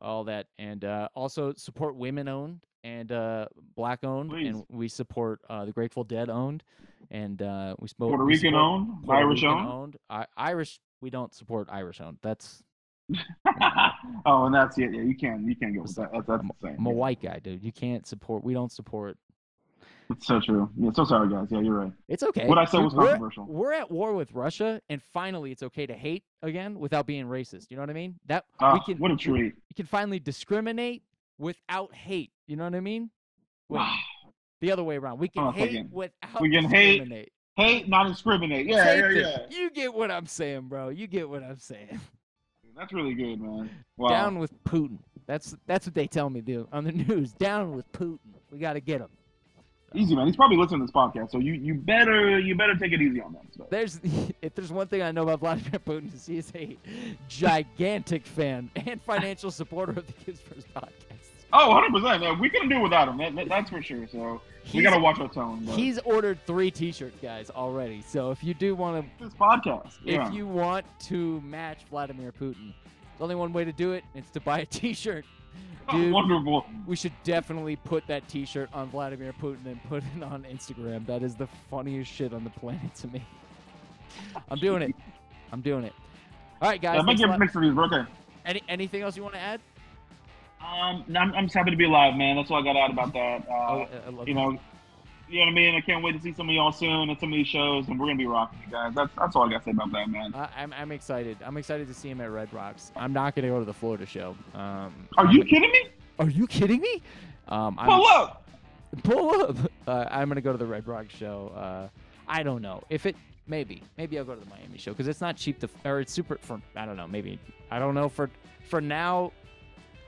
S2: all that and uh, also support women owned and uh, black owned and we support uh, the grateful dead owned and uh, we support
S4: Puerto Rican
S2: support
S4: owned,
S2: Puerto
S4: Irish
S2: Rican
S4: owned.
S2: owned I- irish we don't support irish owned that's
S4: oh, and that's it. Yeah, you can't, you can't go that. That's, that's
S2: I'm,
S4: insane.
S2: I'm a white guy dude you can't support we don't support
S4: It's so true. Yeah, so sorry, guys. Yeah, you're right.
S2: It's okay.
S4: What I said was
S2: we're-
S4: controversial.
S2: We're at war with Russia, and finally, it's okay to hate again without being racist. You know what I mean? That we
S4: Ah,
S2: can
S4: what a treat.
S2: We can finally discriminate without hate. You know what I mean? Wait, the other way around. We can
S4: on
S2: hate
S4: second.
S2: without
S4: We can hate-
S2: discriminate.
S4: Hate, not discriminate. Yeah,
S2: Same
S4: yeah,
S2: thing.
S4: yeah.
S2: You get what I'm saying, bro. You get what I'm saying.
S4: That's really good, man. Wow.
S2: Down with Putin. That's that's what they tell me, dude, on the news. Down with Putin. We got to get him.
S4: Easy, man. He's probably listening to this podcast, so you you better you better take it easy on them. So.
S2: There's if there's one thing I know about Vladimir Putin is he is a gigantic fan and financial supporter of the Gizverse podcast.
S4: Oh, 100 percent. Man, we couldn't do without him. That, that- that's for sure. So we gotta watch our tone. but
S2: He's ordered three T-shirts, guys, already. So if you do want to,
S4: this podcast. Yeah.
S2: if you want to match Vladimir Putin, there's only one way to do it. It's to buy a T-shirt. Dude,
S4: Wonderful.
S2: we should definitely put that T-shirt on Vladimir Putin and put it on Instagram. That is the funniest shit on the planet to me. I'm doing it. I'm doing it. All right, guys.
S4: Yeah, make
S2: thanks a
S4: your
S2: lot.
S4: mix reviews, okay.
S2: Any anything else you want to add?
S4: Um, no, I'm, I'm just happy to be alive, man. That's all I got out about that. Uh,
S2: oh, I love
S4: you know, you know what I mean. I can't wait to see some of y'all soon at some of these shows, and we're gonna be rocking you guys. That's that's all I got to say about that, man.
S2: I, I'm I'm excited. I'm excited to see him at Red Rocks. I'm not gonna go to the Florida show. Um,
S4: Are
S2: I'm
S4: you kidding me?
S2: Are you kidding me? Um, I'm,
S4: Pull up.
S2: pull up. Uh, I'm gonna go to the Red Rocks show. Uh, I don't know if it maybe, maybe I'll go to the Miami show because it's not cheap to, or it's super for. I don't know. Maybe I don't know for for now.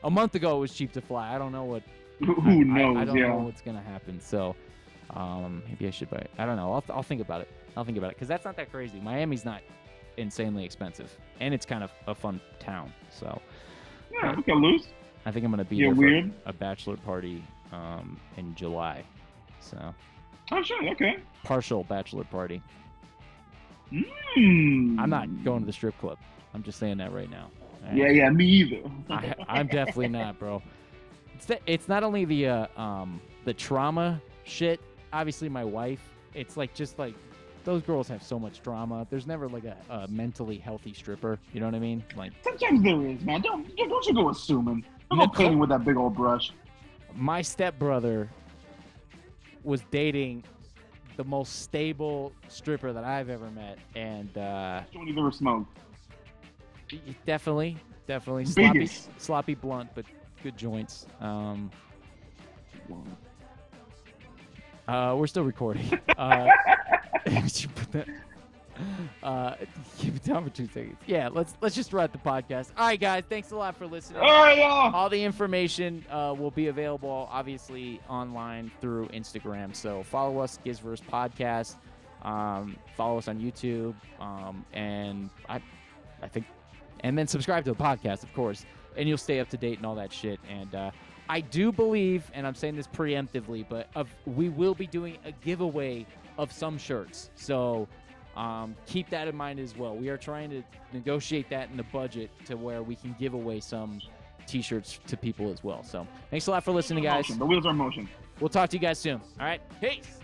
S2: A month ago it was cheap to fly. I don't know what.
S4: Who
S2: I- I-
S4: knows?
S2: I, don't
S4: yeah.
S2: know what's gonna happen. So, um, maybe I should buy. I don't know. I'll I'll think about it. I'll think about it because that's not that crazy. Miami's not insanely expensive, and it's kind of a fun town. So
S4: Yeah, okay, loose.
S2: I think I'm gonna be
S4: You're
S2: there for
S4: weird.
S2: a bachelor party um, in July. So
S4: Oh, sure. Okay.
S2: partial bachelor party.
S4: Hmm.
S2: I'm not going to the strip club. I'm just saying that right now. Right?
S4: Yeah, yeah, me either.
S2: I, I'm definitely not, bro. It's the, it's not only the uh, um the trauma shit. Obviously, my wife. It's like just like those girls have so much drama. There's never like a, a mentally healthy stripper. You know what I mean? Like
S4: Sometimes there is, man. Don't don't you go assuming. Don't
S2: Nicole-
S4: go painting with that big old brush.
S2: my stepbrother was dating the most stable stripper that I've ever met, and uh,
S4: Joint you've ever smoked.
S2: definitely, definitely sloppy, sloppy blunt, but good joints. Um, uh, we're still recording. Uh, you put that- uh, keep it down for two seconds. Yeah, let's let's just wrap the podcast. All right, guys, thanks a lot for listening.
S4: All right, y'all.
S2: All the information uh, will be available, obviously, online through Instagram. So follow us, Gizverse Podcast. Um, follow us on YouTube, um, and I, I think, and then subscribe to the podcast, of course, and you'll stay up to date and all that shit. And uh, I do believe, and I'm saying this preemptively, but of we will be doing a giveaway of some shirts. So. Um, keep that in mind as well. We are trying to negotiate that in the budget to where we can give away some t-shirts to people as well. So thanks a lot for listening, guys.
S4: Motion. The wheels are in motion.
S2: We'll talk to you guys soon. All right, peace.